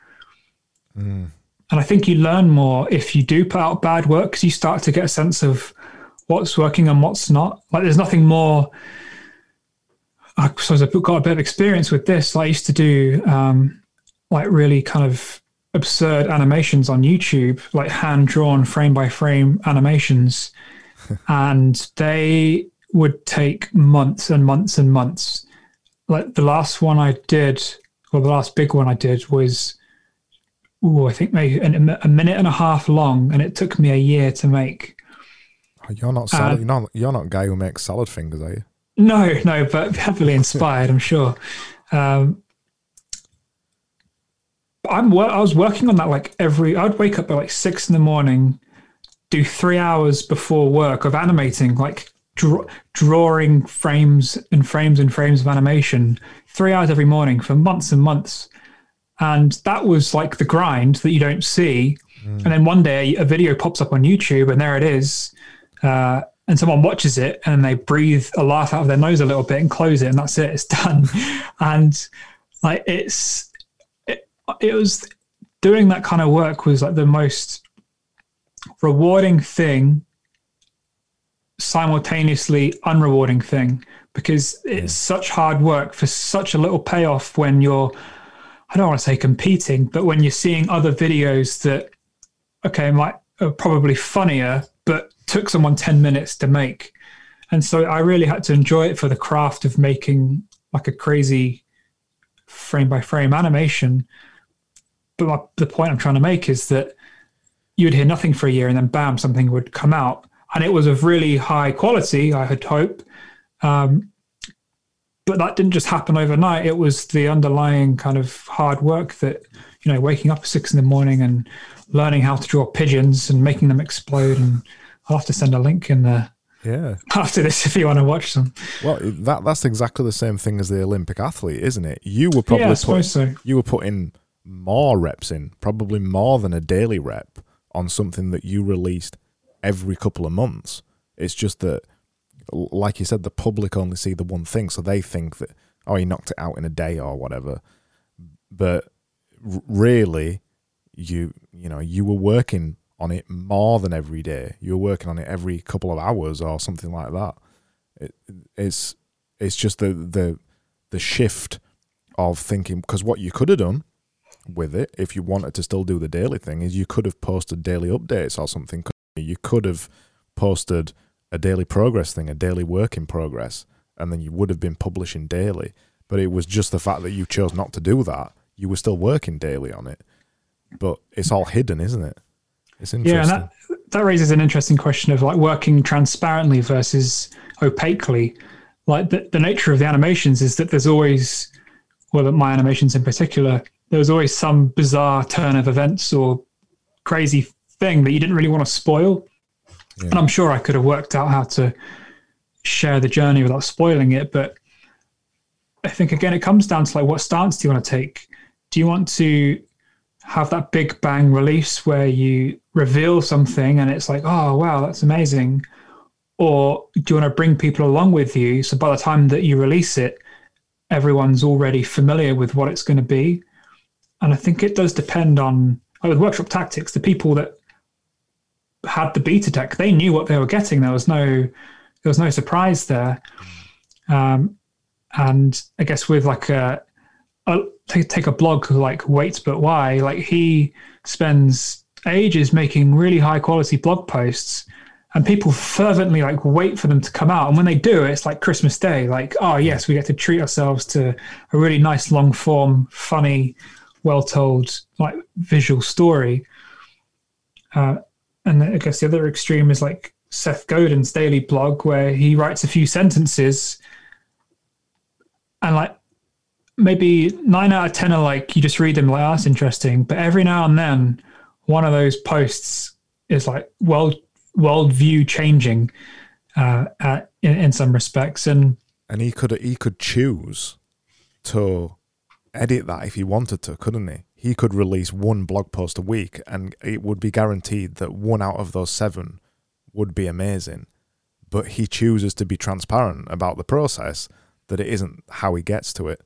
Mm. And I think you learn more if you do put out bad work because you start to get a sense of what's working and what's not. Like, there's nothing more. I suppose I've got a bit of experience with this. Like I used to do um, like really kind of absurd animations on YouTube, like hand drawn frame by frame animations. and they would take months and months and months. Like the last one I did, or the last big one I did was, oh, I think maybe a minute and a half long, and it took me a year to make. Oh, you're not salad. You're not. You're not a guy who makes salad fingers, are you? No, no, but heavily inspired, I'm sure. Um, I'm. I was working on that like every. I'd wake up at like six in the morning, do three hours before work of animating like draw, drawing frames and frames and frames of animation three hours every morning for months and months. And that was like the grind that you don't see. Mm. And then one day a video pops up on YouTube and there it is. Uh, and someone watches it and they breathe a laugh out of their nose a little bit and close it and that's it it's done and like it's it, it was doing that kind of work was like the most rewarding thing simultaneously unrewarding thing because it's yeah. such hard work for such a little payoff when you're I don't want to say competing, but when you're seeing other videos that okay might are probably funnier, but took someone 10 minutes to make. And so I really had to enjoy it for the craft of making like a crazy frame by frame animation. But my, the point I'm trying to make is that you'd hear nothing for a year and then bam, something would come out and it was of really high quality. I had hope, um, but that didn't just happen overnight. It was the underlying kind of hard work that you know, waking up at six in the morning and learning how to draw pigeons and making them explode. And I'll have to send a link in there. Yeah. After this, if you want to watch them. Well, that that's exactly the same thing as the Olympic athlete, isn't it? You were probably yeah, put, so. you were putting more reps in, probably more than a daily rep on something that you released every couple of months. It's just that, like you said, the public only see the one thing, so they think that oh, he knocked it out in a day or whatever. But really, you you know you were working on it more than every day. You were working on it every couple of hours or something like that. It, it's it's just the the the shift of thinking because what you could have done with it if you wanted to still do the daily thing is you could have posted daily updates or something you could have posted a daily progress thing, a daily work in progress, and then you would have been publishing daily. But it was just the fact that you chose not to do that. You were still working daily on it, but it's all hidden, isn't it? It's interesting. Yeah, that that raises an interesting question of like working transparently versus opaquely. Like the, the nature of the animations is that there's always, well, my animations in particular, there was always some bizarre turn of events or crazy thing that you didn't really want to spoil. Yeah. And I'm sure I could have worked out how to share the journey without spoiling it. But I think again, it comes down to like what stance do you want to take? Do you want to have that big bang release where you reveal something and it's like, oh wow, that's amazing? Or do you want to bring people along with you so by the time that you release it, everyone's already familiar with what it's going to be? And I think it does depend on like with workshop tactics, the people that had the beta tech, they knew what they were getting. There was no there was no surprise there. Um, and I guess with like a, a take, take a blog like Wait But Why, like he spends ages making really high quality blog posts and people fervently like wait for them to come out and when they do it's like christmas day like oh yes we get to treat ourselves to a really nice long form funny well told like visual story uh, and I guess the other extreme is like Seth Godin's daily blog, where he writes a few sentences, and like maybe nine out of ten are like you just read them like oh, that's interesting, but every now and then one of those posts is like world world view changing, uh, uh, in, in some respects. And and he could he could choose to edit that if he wanted to, couldn't he? He could release one blog post a week, and it would be guaranteed that one out of those seven would be amazing. But he chooses to be transparent about the process that it isn't how he gets to it.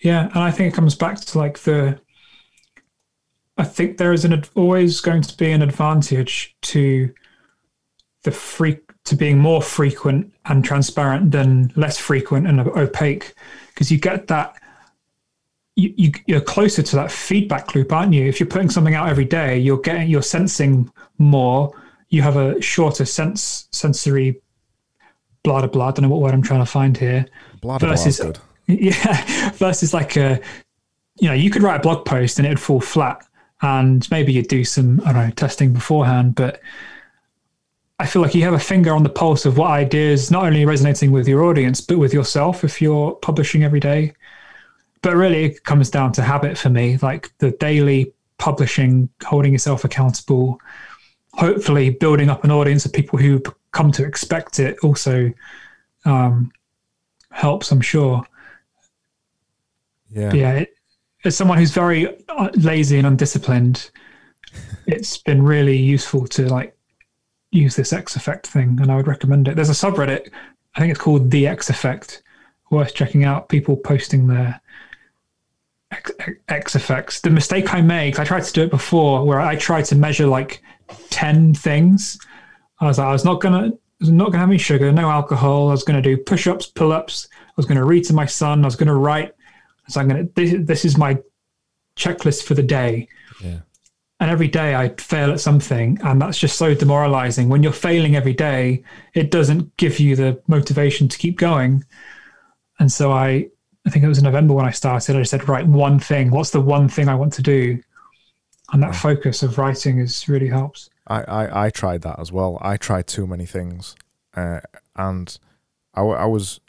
Yeah, and I think it comes back to like the. I think there is an always going to be an advantage to the free to being more frequent and transparent than less frequent and opaque because you get that you, you're closer to that feedback loop aren't you? If you're putting something out every day you're getting you're sensing more. You have a shorter sense sensory blah blah blah. I don't know what word i'm trying to find here. Blah blah versus, yeah. Versus like a you know you could write a blog post and it'd fall flat and maybe you'd do some i don't know testing beforehand but I feel like you have a finger on the pulse of what ideas not only resonating with your audience, but with yourself if you're publishing every day. But really, it comes down to habit for me, like the daily publishing, holding yourself accountable, hopefully building up an audience of people who come to expect it also um, helps, I'm sure. Yeah. Yeah. It, as someone who's very uh, lazy and undisciplined, it's been really useful to like use this X effect thing, and I would recommend it. There's a subreddit, I think it's called the X effect, worth checking out. People posting their X, X effects. The mistake I made, I tried to do it before, where I tried to measure like ten things. I was like, I was not gonna, I was not gonna have any sugar, no alcohol. I was gonna do push-ups, pull-ups. I was gonna read to my son. I was gonna write. So I'm gonna. This, this is my checklist for the day. Yeah and every day I fail at something, and that's just so demoralizing. When you're failing every day, it doesn't give you the motivation to keep going. And so I, I think it was in November when I started. I said, "Write one thing. What's the one thing I want to do?" And that focus of writing is really helps. I, I, I tried that as well. I tried too many things, uh, and I, I was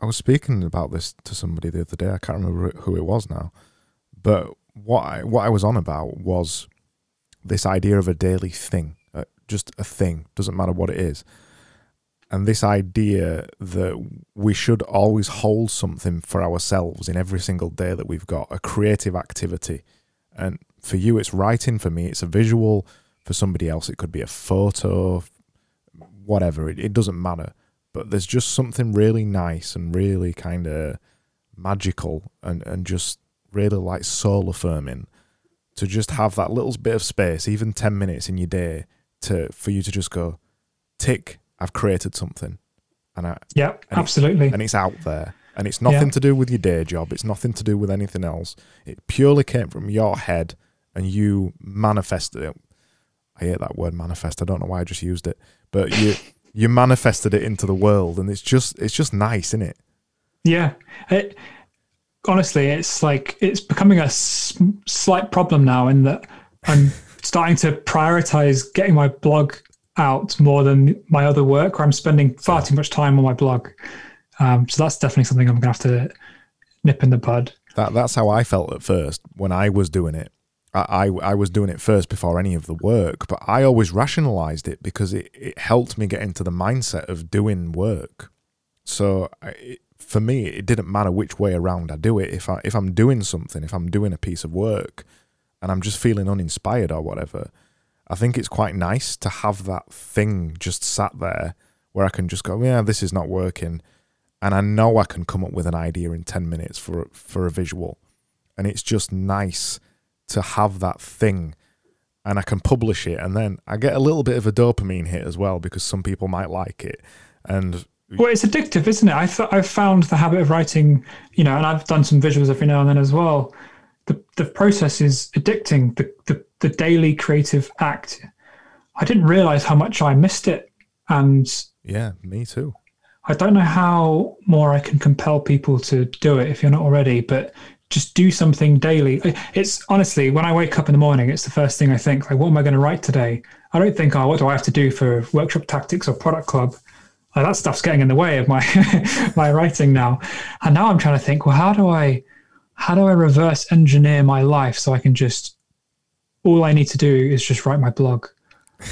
I was speaking about this to somebody the other day. I can't remember who it was now, but what I, what I was on about was this idea of a daily thing, uh, just a thing, doesn't matter what it is. And this idea that we should always hold something for ourselves in every single day that we've got, a creative activity. And for you, it's writing. For me, it's a visual. For somebody else, it could be a photo, whatever. It, it doesn't matter. But there's just something really nice and really kind of magical and, and just really like soul affirming to just have that little bit of space, even 10 minutes in your day, to for you to just go, tick, I've created something. And I, yeah, and absolutely. And it's out there. And it's nothing yeah. to do with your day job. It's nothing to do with anything else. It purely came from your head and you manifested it. I hate that word manifest. I don't know why I just used it. But you you manifested it into the world and it's just it's just nice, isn't it? Yeah. It, honestly, it's like it's becoming a s- slight problem now in that I'm starting to prioritize getting my blog out more than my other work, or I'm spending far too much time on my blog. Um, so that's definitely something I'm going to have to nip in the bud. That that's how I felt at first when I was doing it. I, I, I was doing it first before any of the work, but I always rationalized it because it, it helped me get into the mindset of doing work. So I, for me, it didn't matter which way around I do it. If I if I'm doing something, if I'm doing a piece of work, and I'm just feeling uninspired or whatever, I think it's quite nice to have that thing just sat there where I can just go, yeah, this is not working, and I know I can come up with an idea in ten minutes for for a visual, and it's just nice to have that thing and I can publish it, and then I get a little bit of a dopamine hit as well because some people might like it, and well, it's addictive, isn't it? I've I've found the habit of writing, you know, and I've done some visuals every now and then as well. The the process is addicting. The the, the daily creative act. I didn't realize how much I missed it, and yeah, me too. I don't know how more I can compel people to do it if you're not already, but just do something daily. It's honestly when I wake up in the morning, it's the first thing I think. Like, what am I going to write today? I don't think, oh, what do I have to do for workshop tactics or product club? like that stuff's getting in the way of my my writing now. And now I'm trying to think, well, how do I how do I reverse engineer my life so I can just all I need to do is just write my blog.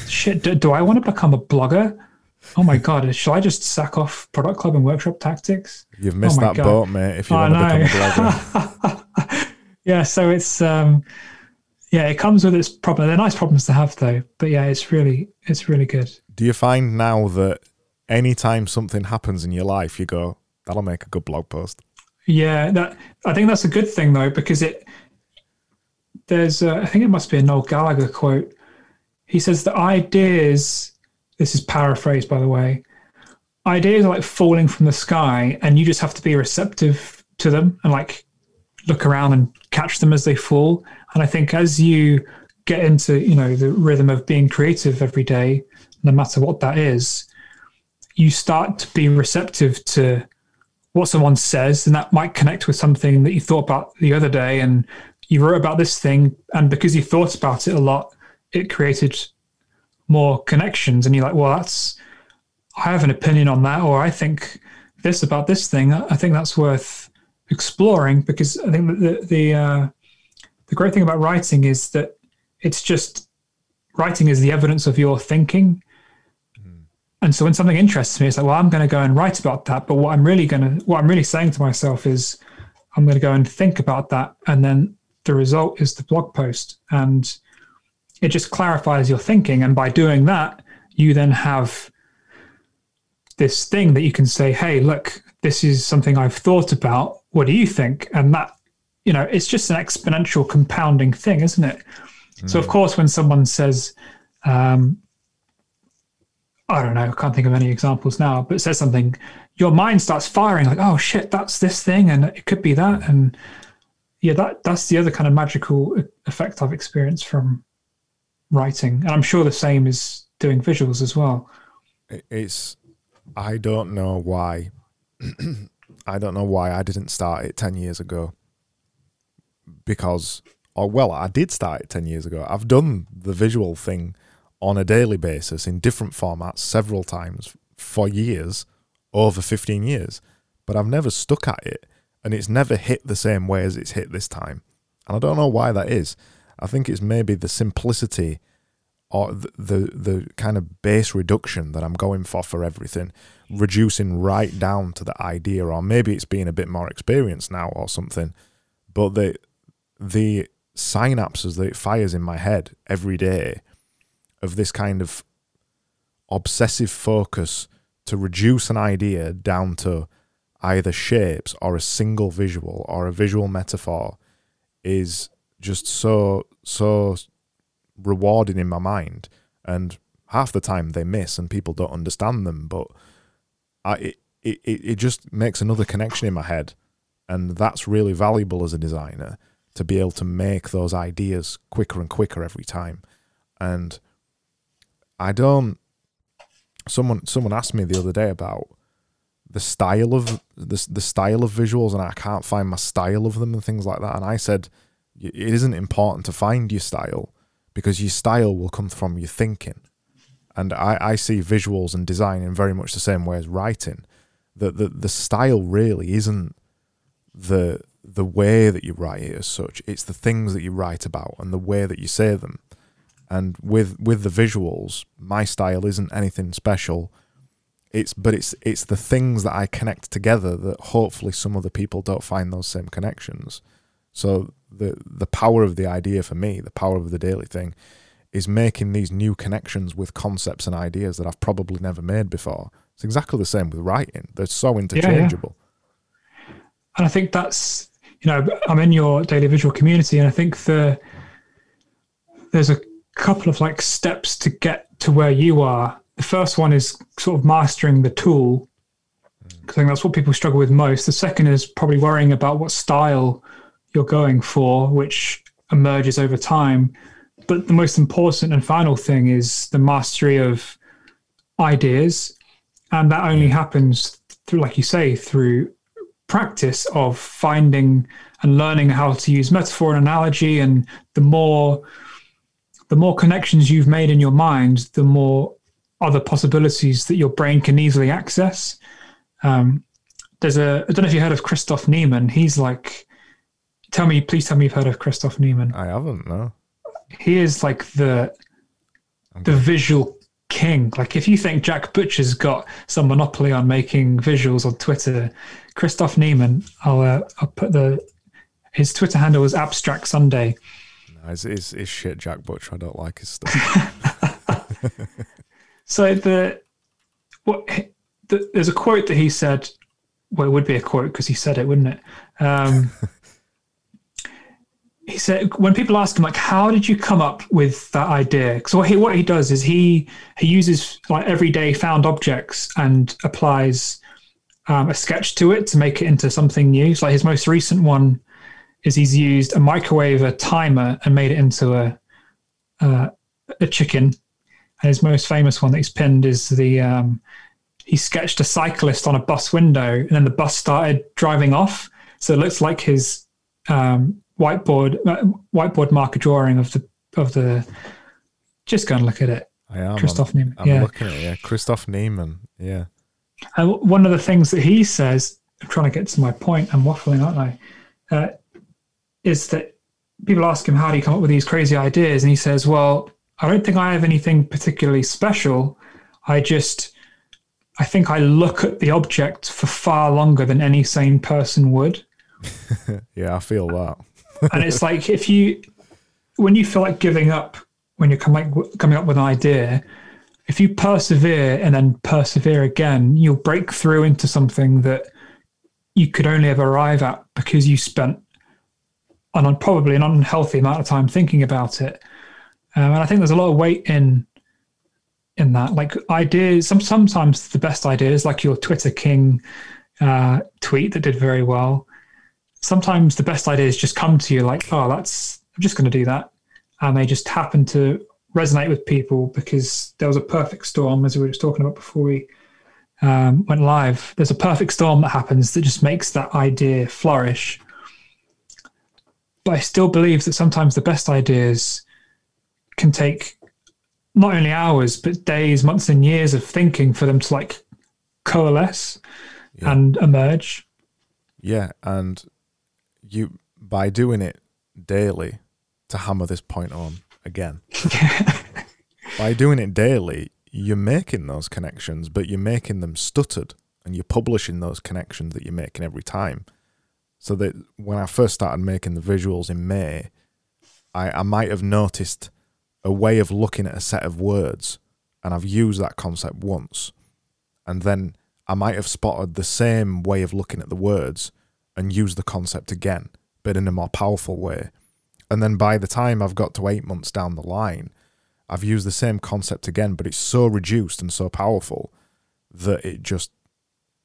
Shit, do, do I want to become a blogger? Oh my god! Shall I just sack off Product Club and Workshop Tactics? You've missed Oh that God. boat, mate. If you I want to become a blogger, yeah, so it's um, yeah, it comes with its problem. They're nice problems to have though. But yeah, it's really it's really good. do you find now that anytime something happens in your life, you go, "That'll make a good blog post"? Yeah, that I think that's a good thing though because it there's a, I think it must be a Noel Gallagher quote. He says that ideas. This is paraphrased by the way. Ideas are like falling from the sky, and you just have to be receptive to them and like look around and catch them as they fall. And I think as you get into you know the rhythm of being creative every day, no matter what that is, you start to be receptive to what someone says, and that might connect with something that you thought about the other day, and you wrote about this thing, and because you thought about it a lot, it created more connections, and you're like, well, that's I have an opinion on that, or I think this about this thing. I think that's worth exploring because I think the the uh, the great thing about writing is that it's just writing is the evidence of your thinking. And so when something interests me, it's like, well, I'm going to go and write about that. But what I'm really going to, what I'm really saying to myself is, I'm going to go and think about that, and then the result is the blog post, and it just clarifies your thinking. And by doing that, you then have this thing that you can say, hey, look, this is something I've thought about. What do you think? And that, you know, it's just an exponential compounding thing, isn't it? So of course, when someone says, um, I don't know, I can't think of any examples now, but says something, your mind starts firing like, oh shit, that's this thing, and it could be that, and yeah, that that's the other kind of magical effect I've experienced from writing, and I'm sure the same is doing visuals as well. It's I don't know why. I don't know why I didn't start it ten years ago. Because, or well, I did start it ten years ago. I've done the visual thing on a daily basis in different formats several times for years, over fifteen years. But I've never stuck at it, and it's never hit the same way as it's hit this time. And I don't know why that is. I think it's maybe the simplicity or the, the the kind of base reduction that I'm going for for everything, reducing right down to the idea, or maybe it's being a bit more experienced now or something. But the the synapses that it fires in my head every day of this kind of obsessive focus to reduce an idea down to either shapes or a single visual or a visual metaphor is just so so rewarding in my mind. And half the time they miss and people don't understand them but I, it, it, it just makes another connection in my head. And that's really valuable as a designer to be able to make those ideas quicker and quicker every time. And I don't someone someone asked me the other day about the style of the, the style of visuals and I can't find my style of them and things like that and I said it isn't important to find your style because your style will come from your thinking. And I, I see visuals and design in very much the same way as writing. That the, the style really isn't the the way that you write it as such. It's the things that you write about and the way that you say them. And with with the visuals, my style isn't anything special. It's but it's it's the things that I connect together that hopefully some other people don't find those same connections. So the the power of the idea for me, the power of the daily thing, is making these new connections with concepts and ideas that I've probably never made before. It's exactly the same with writing. They're so interchangeable. and I think that's you know I'm in your daily visual community, and I think the there's a couple of like steps to get to where you are. The first one is sort of mastering the tool, because I think that's what people struggle with most. The second is probably worrying about what style you're going for, which emerges over time. But the most important and final thing is the mastery of ideas, and that only happens through, like you say, through practice of finding and learning how to use metaphor and analogy and the more the more connections you've made in your mind the more other possibilities that your brain can easily access um, there's a i don't know if you heard of christoph niemann he's like tell me please tell me you've heard of christoph niemann I haven't, no. he is like the the visual king. Like if you think Jack Butcher's got some monopoly on making visuals on Twitter, Christoph Niemann, I'll uh, I'll put the his Twitter handle is Abstract Sunday. No, it's, it's, it's shit, Jack Butcher. I don't like his stuff. so the what the, there's a quote that he said. Well, it would be a quote because he said it, wouldn't it? Um, he said when people ask him like how did you come up with that idea because what he what he does is he he uses like everyday found objects and applies um, a sketch to it to make it into something new so like his most recent one is he's used a microwave a timer and made it into a uh, a chicken his most famous one that he's pinned is the um, he sketched a cyclist on a bus window and then the bus started driving off so it looks like his um, whiteboard uh, whiteboard marker drawing of the of the. Just go and look at it. I am. Christoph I'm, Niemann. I'm yeah. looking at it. Yeah, Christoph Niemann. Yeah. And one of the things that he says, I'm trying to get to my point. I'm waffling, aren't I? Uh, is that people ask him how do you come up with these crazy ideas, and he says, "Well, I don't think I have anything particularly special. I just." I think I look at the object for far longer than any sane person would. yeah, I feel that. and it's like if you, when you feel like giving up, when you're coming coming up with an idea, if you persevere and then persevere again, you'll break through into something that you could only ever arrive at because you spent an probably an unhealthy amount of time thinking about it. Um, and I think there's a lot of weight in in that. Like ideas, some sometimes the best ideas, like your Twitter King uh, tweet that did very well. Sometimes the best ideas just come to you like, oh, that's I'm just going to do that, and they just happen to resonate with people because there was a perfect storm, as we were just talking about before we um, went live. There's a perfect storm that happens that just makes that idea flourish. But I still believe that sometimes the best ideas can take not only hours but days, months, and years of thinking for them to like coalesce Yeah. and emerge. Yeah, and you by doing it daily to hammer this point on again. by doing it daily, you're making those connections, but you're making them stuttered and you're publishing those connections that you're making every time. So that when I first started making the visuals in May, I, I might have noticed a way of looking at a set of words and I've used that concept once. And then I might have spotted the same way of looking at the words and used the concept again, but in a more powerful way. And then by the time I've got to eight months down the line, I've used the same concept again, but it's so reduced and so powerful that it just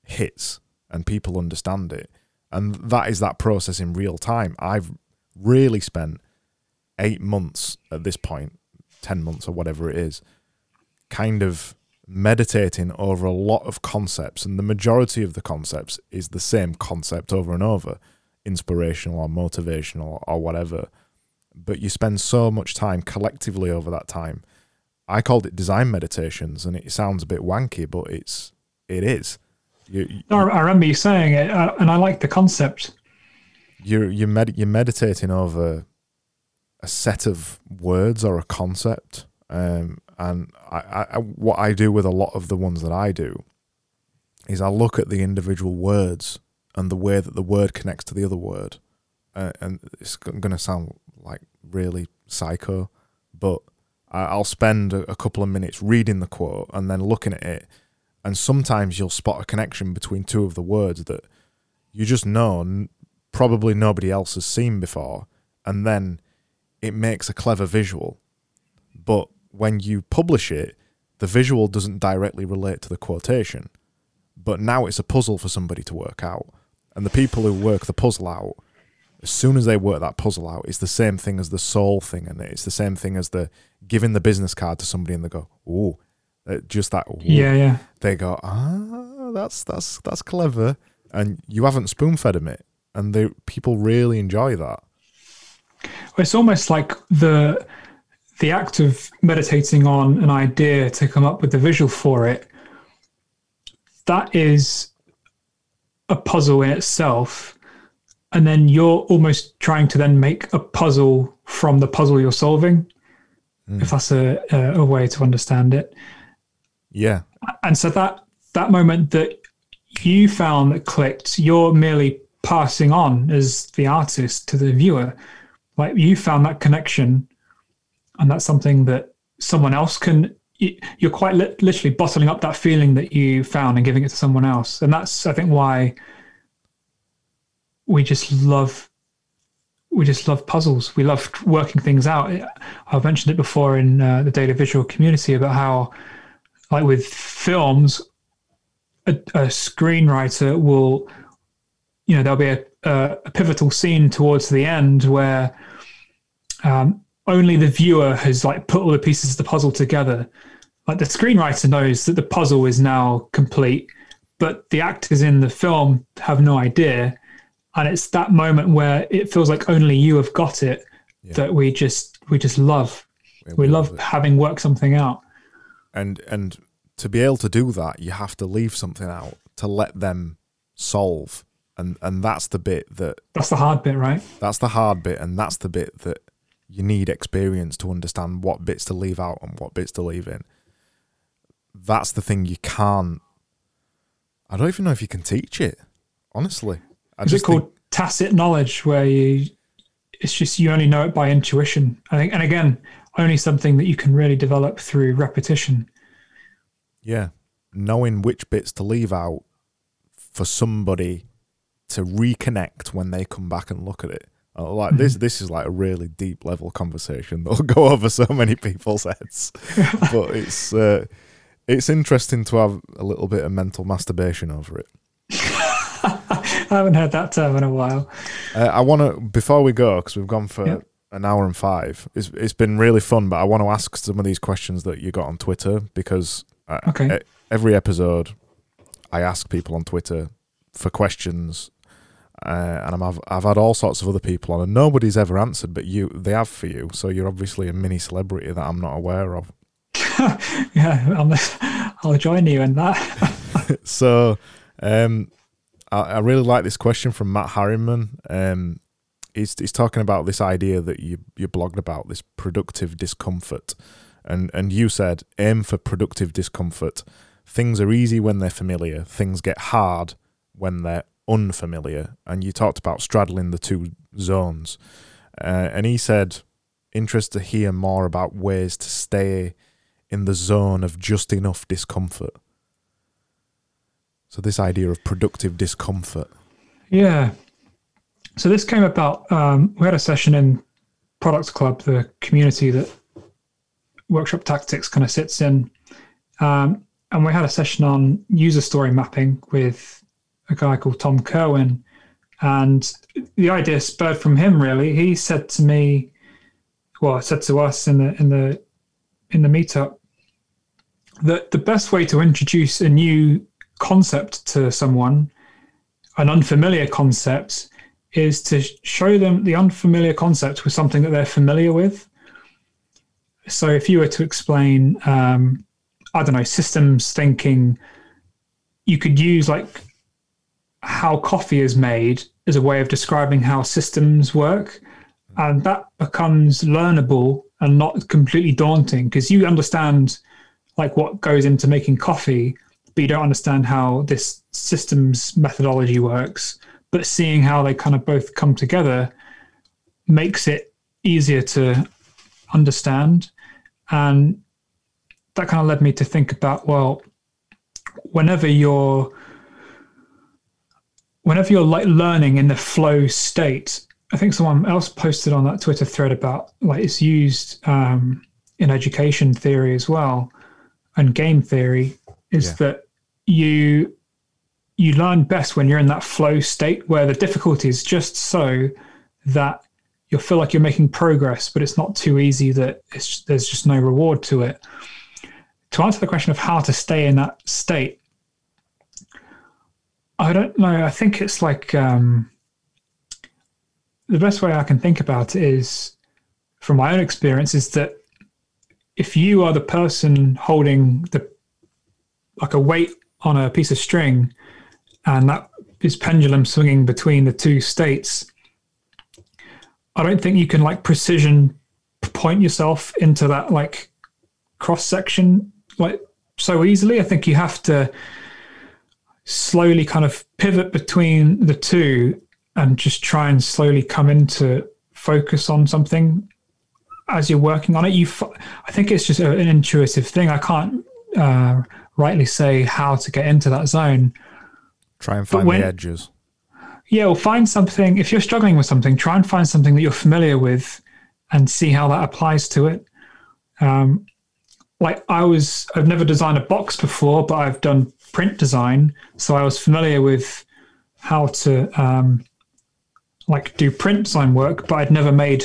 hits and people understand it. And that is that process in real time. I've really spent eight months at this point, 10 months or whatever it is, kind of meditating over a lot of concepts. And the majority of the concepts is the same concept over and over inspirational or motivational or whatever. But you spend so much time collectively over that time. I called it design meditations, and it sounds a bit wanky, but it's it is. You, you- I, I remember you saying it, uh, and I like the concept. you're you're, med- you're meditating over a set of words or a concept um, and I, I, what I do with a lot of the ones that I do is I look at the individual words and the way that the word connects to the other word. Uh, and it's going to sound like really psycho but I'll spend a, couple of minutes reading the quote and then looking at it and sometimes you'll spot a connection between two of the words that you just know probably nobody else has seen before, and then it makes a clever visual. But when you publish it, the visual doesn't directly relate to the quotation. But now it's a puzzle for somebody to work out. And the people who work the puzzle out, as soon as they work that puzzle out, it's the same thing as the soul thing, and it's the same thing as the giving the business card to somebody and they go, "Ooh," uh, just that. "Ooh." Yeah, yeah. they go, ah, that's that's that's clever, and you haven't spoon fed them it, and they people really enjoy that. It's almost like the the act of meditating on an idea to come up with the visual for it. That is a puzzle in itself, and then you're almost trying to then make a puzzle from the puzzle you're solving. Hmm. If that's a, a a way to understand it, Yeah. And so that that moment that you found that clicked, you're merely passing on as the artist to the viewer. Like you found that connection, and that's something that someone else can. You're quite li- literally bottling up that feeling that you found and giving it to someone else, and that's I think why we just love we just love puzzles. We love working things out. I've mentioned it before in uh, the data visual community about how, like with films, a, a screenwriter will, you know, there'll be a, a, a pivotal scene towards the end where um, only the viewer has like put all the pieces of the puzzle together. Like the screenwriter knows that the puzzle is now complete, but the actors in the film have no idea. And it's that moment where it feels like only you have got it yeah. that we just we just love. We, we love, love having worked something out. And and to be able to do that you have to leave something out to let them solve and and that's the bit that that's the hard bit right that's the hard bit and that's the bit that you need experience to understand what bits to leave out and what bits to leave in that's the thing you can't i don't even know if you can teach it honestly I Is it called think... tacit knowledge, where you it's just you only know it by intuition? I think, and again, only something that you can really develop through repetition. Yeah, knowing which bits to leave out for somebody to reconnect when they come back and look at it. Uh, like mm-hmm. this, this is like a really deep level conversation that'll go over so many people's heads. but it's uh, it's interesting to have a little bit of mental masturbation over it. I haven't heard that term in a while. Uh, I want to before we go because we've gone for yep. an hour and five. It's it's been really fun, but I want to ask some of these questions that you got on Twitter because uh, okay. every episode I ask people on Twitter for questions. Uh, and i have I've had all sorts of other people on, and nobody's ever answered, but you they have for you. So you're obviously a mini celebrity that I'm not aware of. yeah, i will join you in that. so, um, I, I really like this question from Matt Harriman. Um, he's he's talking about this idea that you you blogged about this productive discomfort, and and you said aim for productive discomfort. Things are easy when they're familiar. Things get hard when they're unfamiliar. And you talked about straddling the two zones. Uh, and he said, interested to hear more about ways to stay in the zone of just enough discomfort. So this idea of productive discomfort. Yeah. So this came about. Um, we had a session in Product Club, the community that Workshop Tactics kind of sits in, um, and we had a session on user story mapping with a guy called Tom Kerwin, and the idea spurred from him. Really, he said to me, well, said to us in the in the in the meetup that the best way to introduce a new concept to someone, an unfamiliar concept, is to show them the unfamiliar concept with something that they're familiar with. So if you were to explain, um, I don't know, systems thinking, you could use like how coffee is made as a way of describing how systems work. And that becomes learnable and not completely daunting because you understand like what goes into making coffee but you don't understand how this systems methodology works. But seeing how they kind of both come together makes it easier to understand. And that kind of led me to think about well, whenever you're whenever you're like learning in the flow state, I think someone else posted on that Twitter thread about like it's used um, in education theory as well and game theory is yeah. that you you learn best when you're in that flow state where the difficulty is just so that you'll feel like you're making progress, but it's not too easy that there's just no reward to it. To answer the question of how to stay in that state, I don't know. I think it's like um, the best way I can think about it is, from my own experience, is that if you are the person holding the like a weight on a piece of string, and that is pendulum swinging between the two states. I don't think you can like precision point yourself into that like cross section like so easily. I think you have to slowly kind of pivot between the two and just try and slowly come into focus on something as you're working on it. You, I think it's just an intuitive thing. I can't uh, rightly say how to get into that zone. Try and find when, the edges. Yeah, or find something. If you're struggling with something, try and find something that you're familiar with, and see how that applies to it. Um, like I was, I've never designed a box before, but I've done print design, so I was familiar with how to um, like do print design work, but I'd never made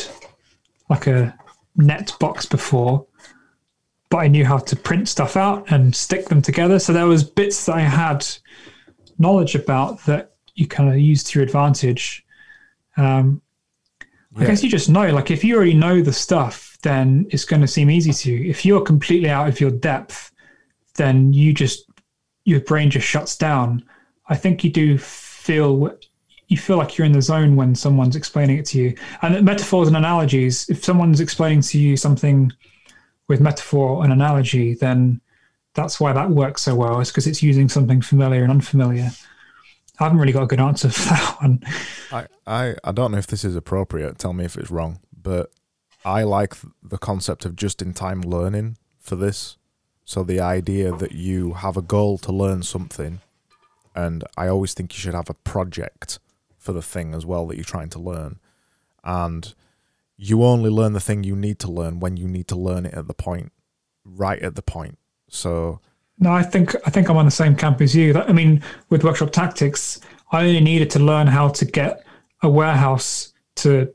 like a net box before. But I knew how to print stuff out and stick them together. So there was bits that I had knowledge about that you kind of use to your advantage. Um, yeah. I guess you just know, like if you already know the stuff, then it's going to seem easy to you. If you're completely out of your depth, then you just your brain just shuts down. I think you do feel you feel like you're in the zone when someone's explaining it to you. And metaphors and analogies, if someone's explaining to you something with metaphor and analogy, then that's why that works so well. Is because it's using something familiar and unfamiliar. I haven't really got a good answer for that one. I, I, I don't know if this is appropriate. Tell me if it's wrong. But I like the concept of just in time learning for this. So the idea that you have a goal to learn something, and I always think you should have a project for the thing as well that you're trying to learn. And you only learn the thing you need to learn when you need to learn it at the point, right at the point. So no, I think I think I'm on the same camp as you. I mean, with workshop tactics, I only needed to learn how to get a warehouse to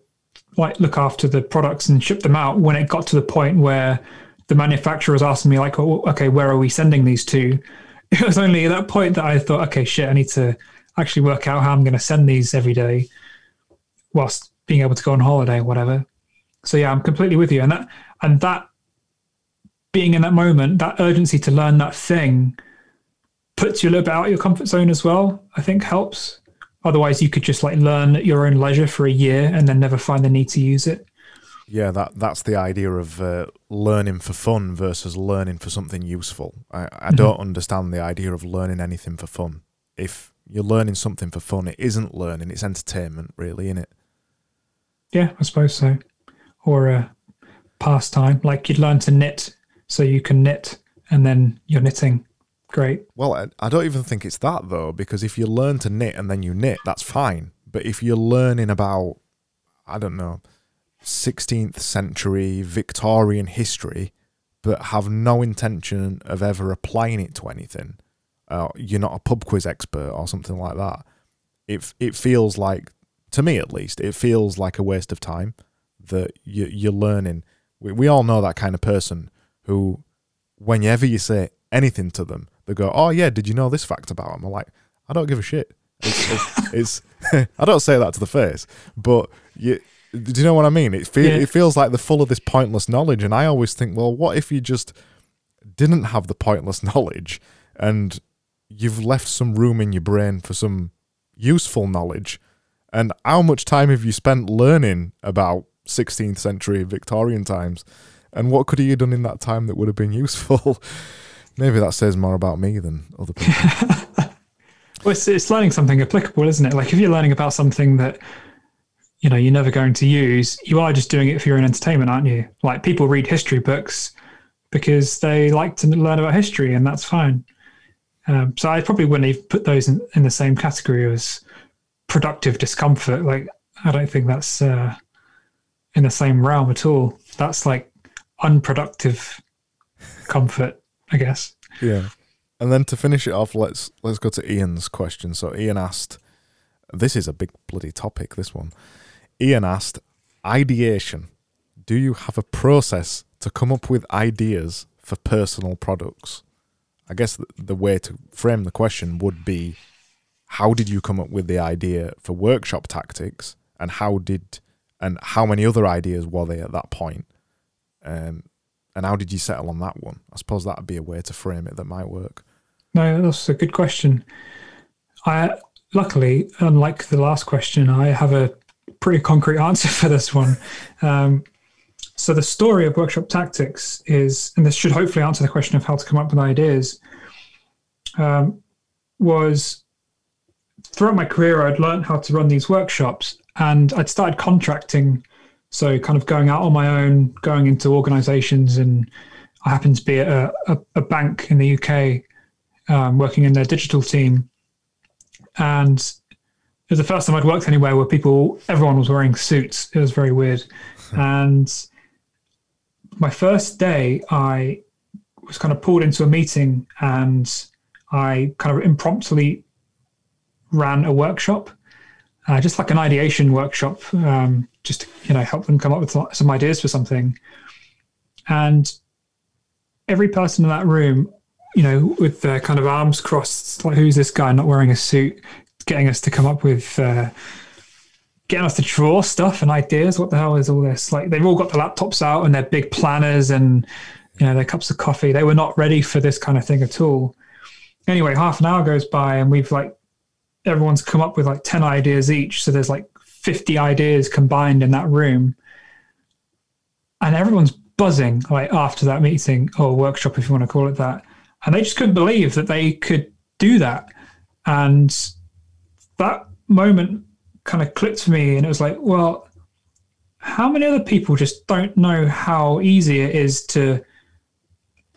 like look after the products and ship them out when it got to the point where the manufacturer was asking me like, oh, okay, where are we sending these to? It was only at that point that I thought, okay, shit, I need to actually work out how I'm going to send these every day, whilst being able to go on holiday or whatever. So yeah, I'm completely with you, and that and that being in that moment, that urgency to learn that thing puts you a little bit out of your comfort zone as well. I think helps. Otherwise, you could just like learn at your own leisure for a year and then never find the need to use it. Yeah, that that's the idea of uh, learning for fun versus learning for something useful. I, I mm-hmm. don't understand the idea of learning anything for fun. If you're learning something for fun, it isn't learning; it's entertainment, really, isn't it? Yeah, I suppose so. Or a pastime, like you'd learn to knit, so you can knit, and then you're knitting. Great. Well, I, I don't even think it's that though, because if you learn to knit and then you knit, that's fine. But if you're learning about, I don't know 16th century Victorian history, but have no intention of ever applying it to anything, uh, you're not a pub quiz expert or something like that. It it feels like, to me at least, it feels like a waste of time that you, you're learning. We, we all know that kind of person who, whenever you say anything to them, they go, "Oh yeah, did you know this fact about him?" I'm like, I don't give a shit. It's, it's, it's I don't say that to the face, but you do you know what I mean? It, yeah. it feels like they're full of this pointless knowledge, and I always think, well, what if you just didn't have the pointless knowledge and you've left some room in your brain for some useful knowledge? And how much time have you spent learning about 16th century Victorian times? And what could you have done in that time that would have been useful? Maybe that says more about me than other people. well, it's, it's learning something applicable, isn't it? Like if you're learning about something that you know you're never going to use you are just doing it for your own entertainment aren't you? Like people read history books because they like to learn about history and that's fine. Um, so i probably wouldn't even put those in, in, the same category as productive discomfort. Like i don't think that's uh, in the same realm at all. That's like unproductive comfort i guess. Yeah. And then to finish it off let's let's go to ian's question. So ian asked this is a big bloody topic this one Ian asked, ideation. Do you have a process to come up with ideas for personal products? I guess the way to frame the question would be how did you come up with the idea for workshop tactics and how did and how many other ideas were there at that point? Um, and how did you settle on that one? I suppose that would be a way to frame it that might work. No, that's a good question. I luckily, unlike the last question, I have a pretty concrete answer for this one. Um, so the story of workshop tactics is, and this should hopefully answer the question of how to come up with ideas. Um, was throughout my career, I'd learned how to run these workshops, and I'd started contracting. So, kind of going out on my own, going into organizations, and I happened to be at a, a, a bank in the UK, um, working in their digital team. And was the first time I'd worked anywhere where people, everyone was wearing suits. It was very weird. and my first day, I was kind of pulled into a meeting and I kind of impromptu ran a workshop, uh, just like an ideation workshop, um, just to, you know help them come up with some ideas for something. And every person in that room, you know, with their kind of arms crossed, like who's this guy not wearing a suit, getting us to come up with. Uh, getting us to draw stuff and ideas. What the hell is all this? Like they've all got the laptops out and their big planners and you know their cups of coffee. They were not ready for this kind of thing at all. Anyway, half an hour goes by and we've like everyone's come up with like 10 ideas each. So there's like 50 ideas combined in that room. And everyone's buzzing like after that meeting or workshop, if you want to call it that. And they just couldn't believe that they could do that. And that moment kind of clicked for me. And it was like, well, how many other people just don't know how easy it is to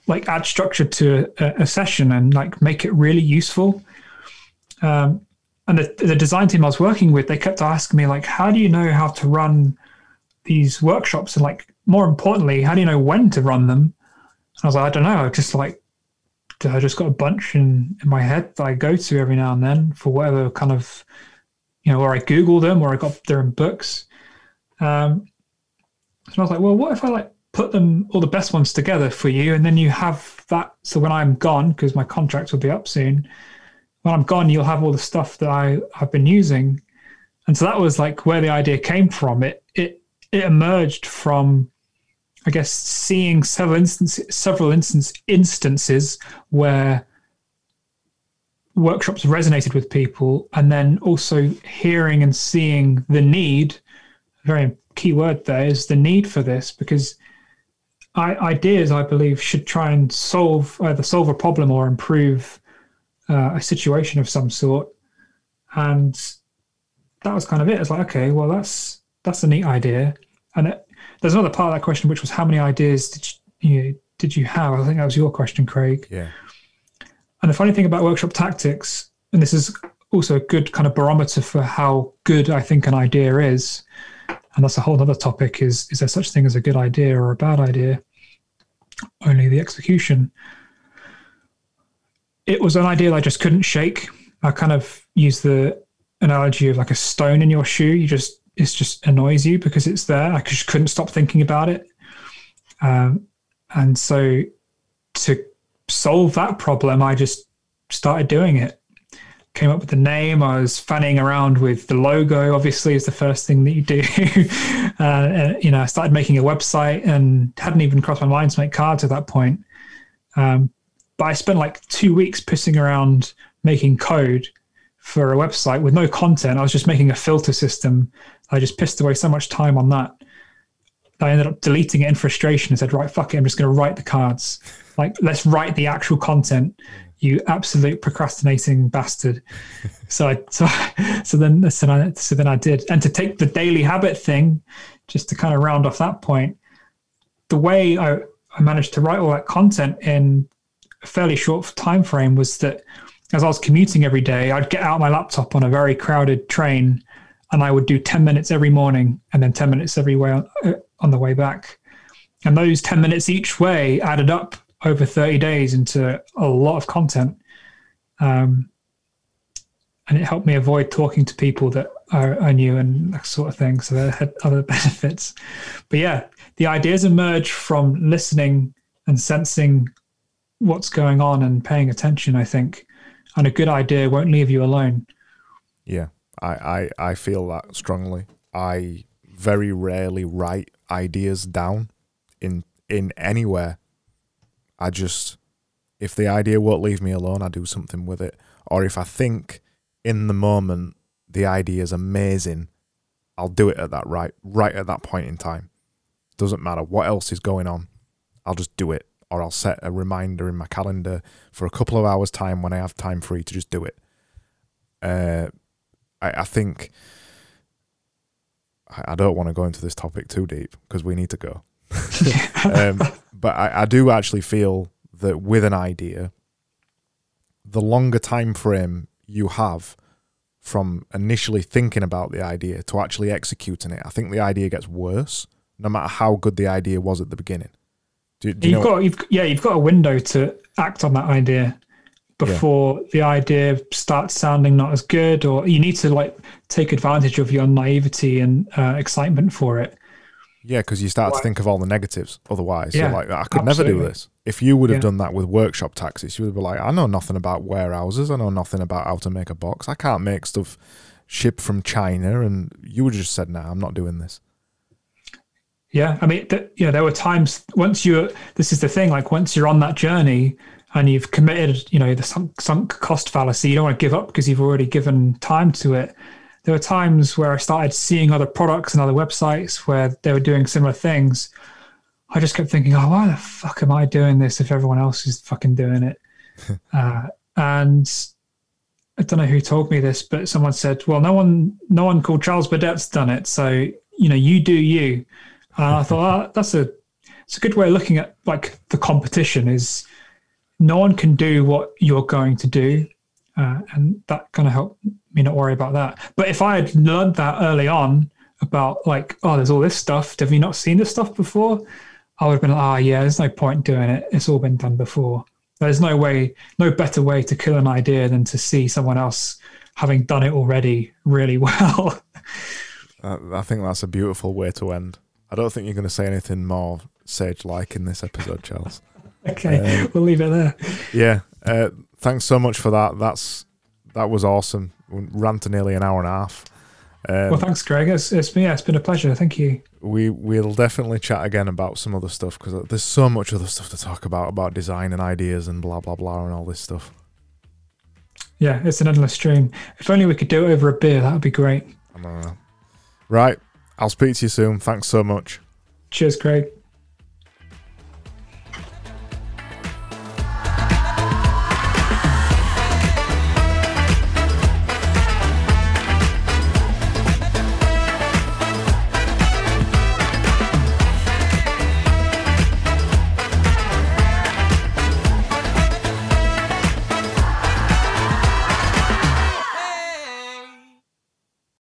like add structure to a, a session and like make it really useful? Um, and the, the design team I was working with, they kept asking me like, how do you know how to run these workshops? And like, more importantly, how do you know when to run them? And I was like, I don't know. I just like, I just got a bunch in, in my head that I go to every now and then for whatever kind of, you know, or I Google them or I got their in books. Um, so I was like, well, what if I like put them all the best ones together for you, and then you have that. So when I'm gone, because my contract will be up soon, when I'm gone, you'll have all the stuff that I have been using. And so that was like where the idea came from. It it it emerged from, I guess, seeing several instances, several instance, instances where workshops resonated with people, and then also hearing and seeing the need. Very key word there is the need for this because I, ideas, I believe, should try and solve either solve a problem or improve uh, a situation of some sort, and that was kind of it. It's like, okay, well, that's that's a neat idea. And it, there's another part of that question, which was how many ideas did you, you know, did you have? I think that was your question, Craig. Yeah. And the funny thing about workshop tactics, and this is also a good kind of barometer for how good I think an idea is, and that's a whole other topic: is is there such thing as a good idea or a bad idea? Only the execution it was an idea I just couldn't shake. I kind of use the analogy of like a stone in your shoe. You just it just annoys you because it's there. I just couldn't stop thinking about it. Um, and so to solve that problem, I just started doing it. Came up with the name. I was fanning around with the logo. Obviously, is the first thing that you do. uh, and, you know, I started making a website and hadn't even crossed my mind to make cards at that point. Um, but I spent like two weeks pissing around making code for a website with no content. I was just making a filter system. I just pissed away so much time on that. I ended up deleting it in frustration and said, right, fuck it, I'm just going to write the cards. Like, let's write the actual content. You absolute procrastinating bastard. so I, so, so then, so, I, so then I did. And to take the daily habit thing, just to kind of round off that point, the way I, I managed to write all that content in a fairly short time frame was that as I was commuting every day, I'd get out my laptop on a very crowded train and I would do 10 minutes every morning and then 10 minutes every way on, uh, on the way back. And those 10 minutes each way added up over 30 days into a lot of content. Um, and it helped me avoid talking to people that I, I knew and that sort of thing. So that had other benefits. But yeah, the ideas emerge from listening and sensing what's going on and paying attention, I think. And a good idea won't leave you alone. Yeah, I, I, I feel that strongly. I very rarely write ideas down in in anywhere. I just if the idea won't leave me alone, I do something with it. Or if I think in the moment the idea is amazing, I'll do it at that right right at that point in time. Doesn't matter what else is going on. I'll just do it, or I'll set a reminder in my calendar for a couple of hours time when I have time free to just do it. Uh, I, I think I, I don't want to go into this topic too deep because we need to go. um, but I, I do actually feel that with an idea, the longer time frame you have from initially thinking about the idea to actually executing it, I think the idea gets worse, no matter how good the idea was at the beginning. Do, do you you've know got, you've, yeah, you've got a window to act on that idea before the idea starts sounding not as good, or you need to like take advantage of your naivety and uh, excitement for it. Yeah, because you start to think of all the negatives. Otherwise, Yeah, you're like, I could never do this. If you would have Yeah. done that with workshop tactics, you would be like, I know nothing about warehouses. I know nothing about how to make a box. I can't make stuff ship from China. And you would have just said, Nah, I'm not doing this. Yeah, I mean, th- know, there were times once you. This is the thing. Like once you're on that journey and you've committed, you know, the sunk, sunk cost fallacy. You don't want to give up because you've already given time to it. There were times where I started seeing other products and other websites where they were doing similar things. I just kept thinking, oh, why the fuck am I doing this if everyone else is fucking doing it? uh, and I don't know who told me this, but someone said, well, no one, no one called Charles Burdett's done it, so you know, you do you. And I thought oh, that's a it's a good way of looking at like the competition is no one can do what you're going to do, uh, and that kind of helped me not worry about that. But if I had learned that early on about like oh there's all this stuff, have you not seen this stuff before? I would have been like oh yeah, there's no point doing it. It's all been done before. There's no way, no better way to kill an idea than to see someone else having done it already really well. Uh, I think that's a beautiful way to end. I don't think you're going to say anything more sage like in this episode, Charles. okay, Um, we'll leave it there. Yeah. Uh, thanks so much for that. That's That was awesome. We ran to nearly an hour and a half. Um, well, thanks, Greg. It's, it's been yeah, it's been a pleasure. Thank you. we we'll definitely chat again about some other stuff because there's so much other stuff to talk about about design and ideas and blah blah blah and all this stuff. Yeah, it's an endless stream. If only we could do it over a beer, that would be great. I don't know. Right, I'll speak to you soon. Thanks so much. Cheers, Craig.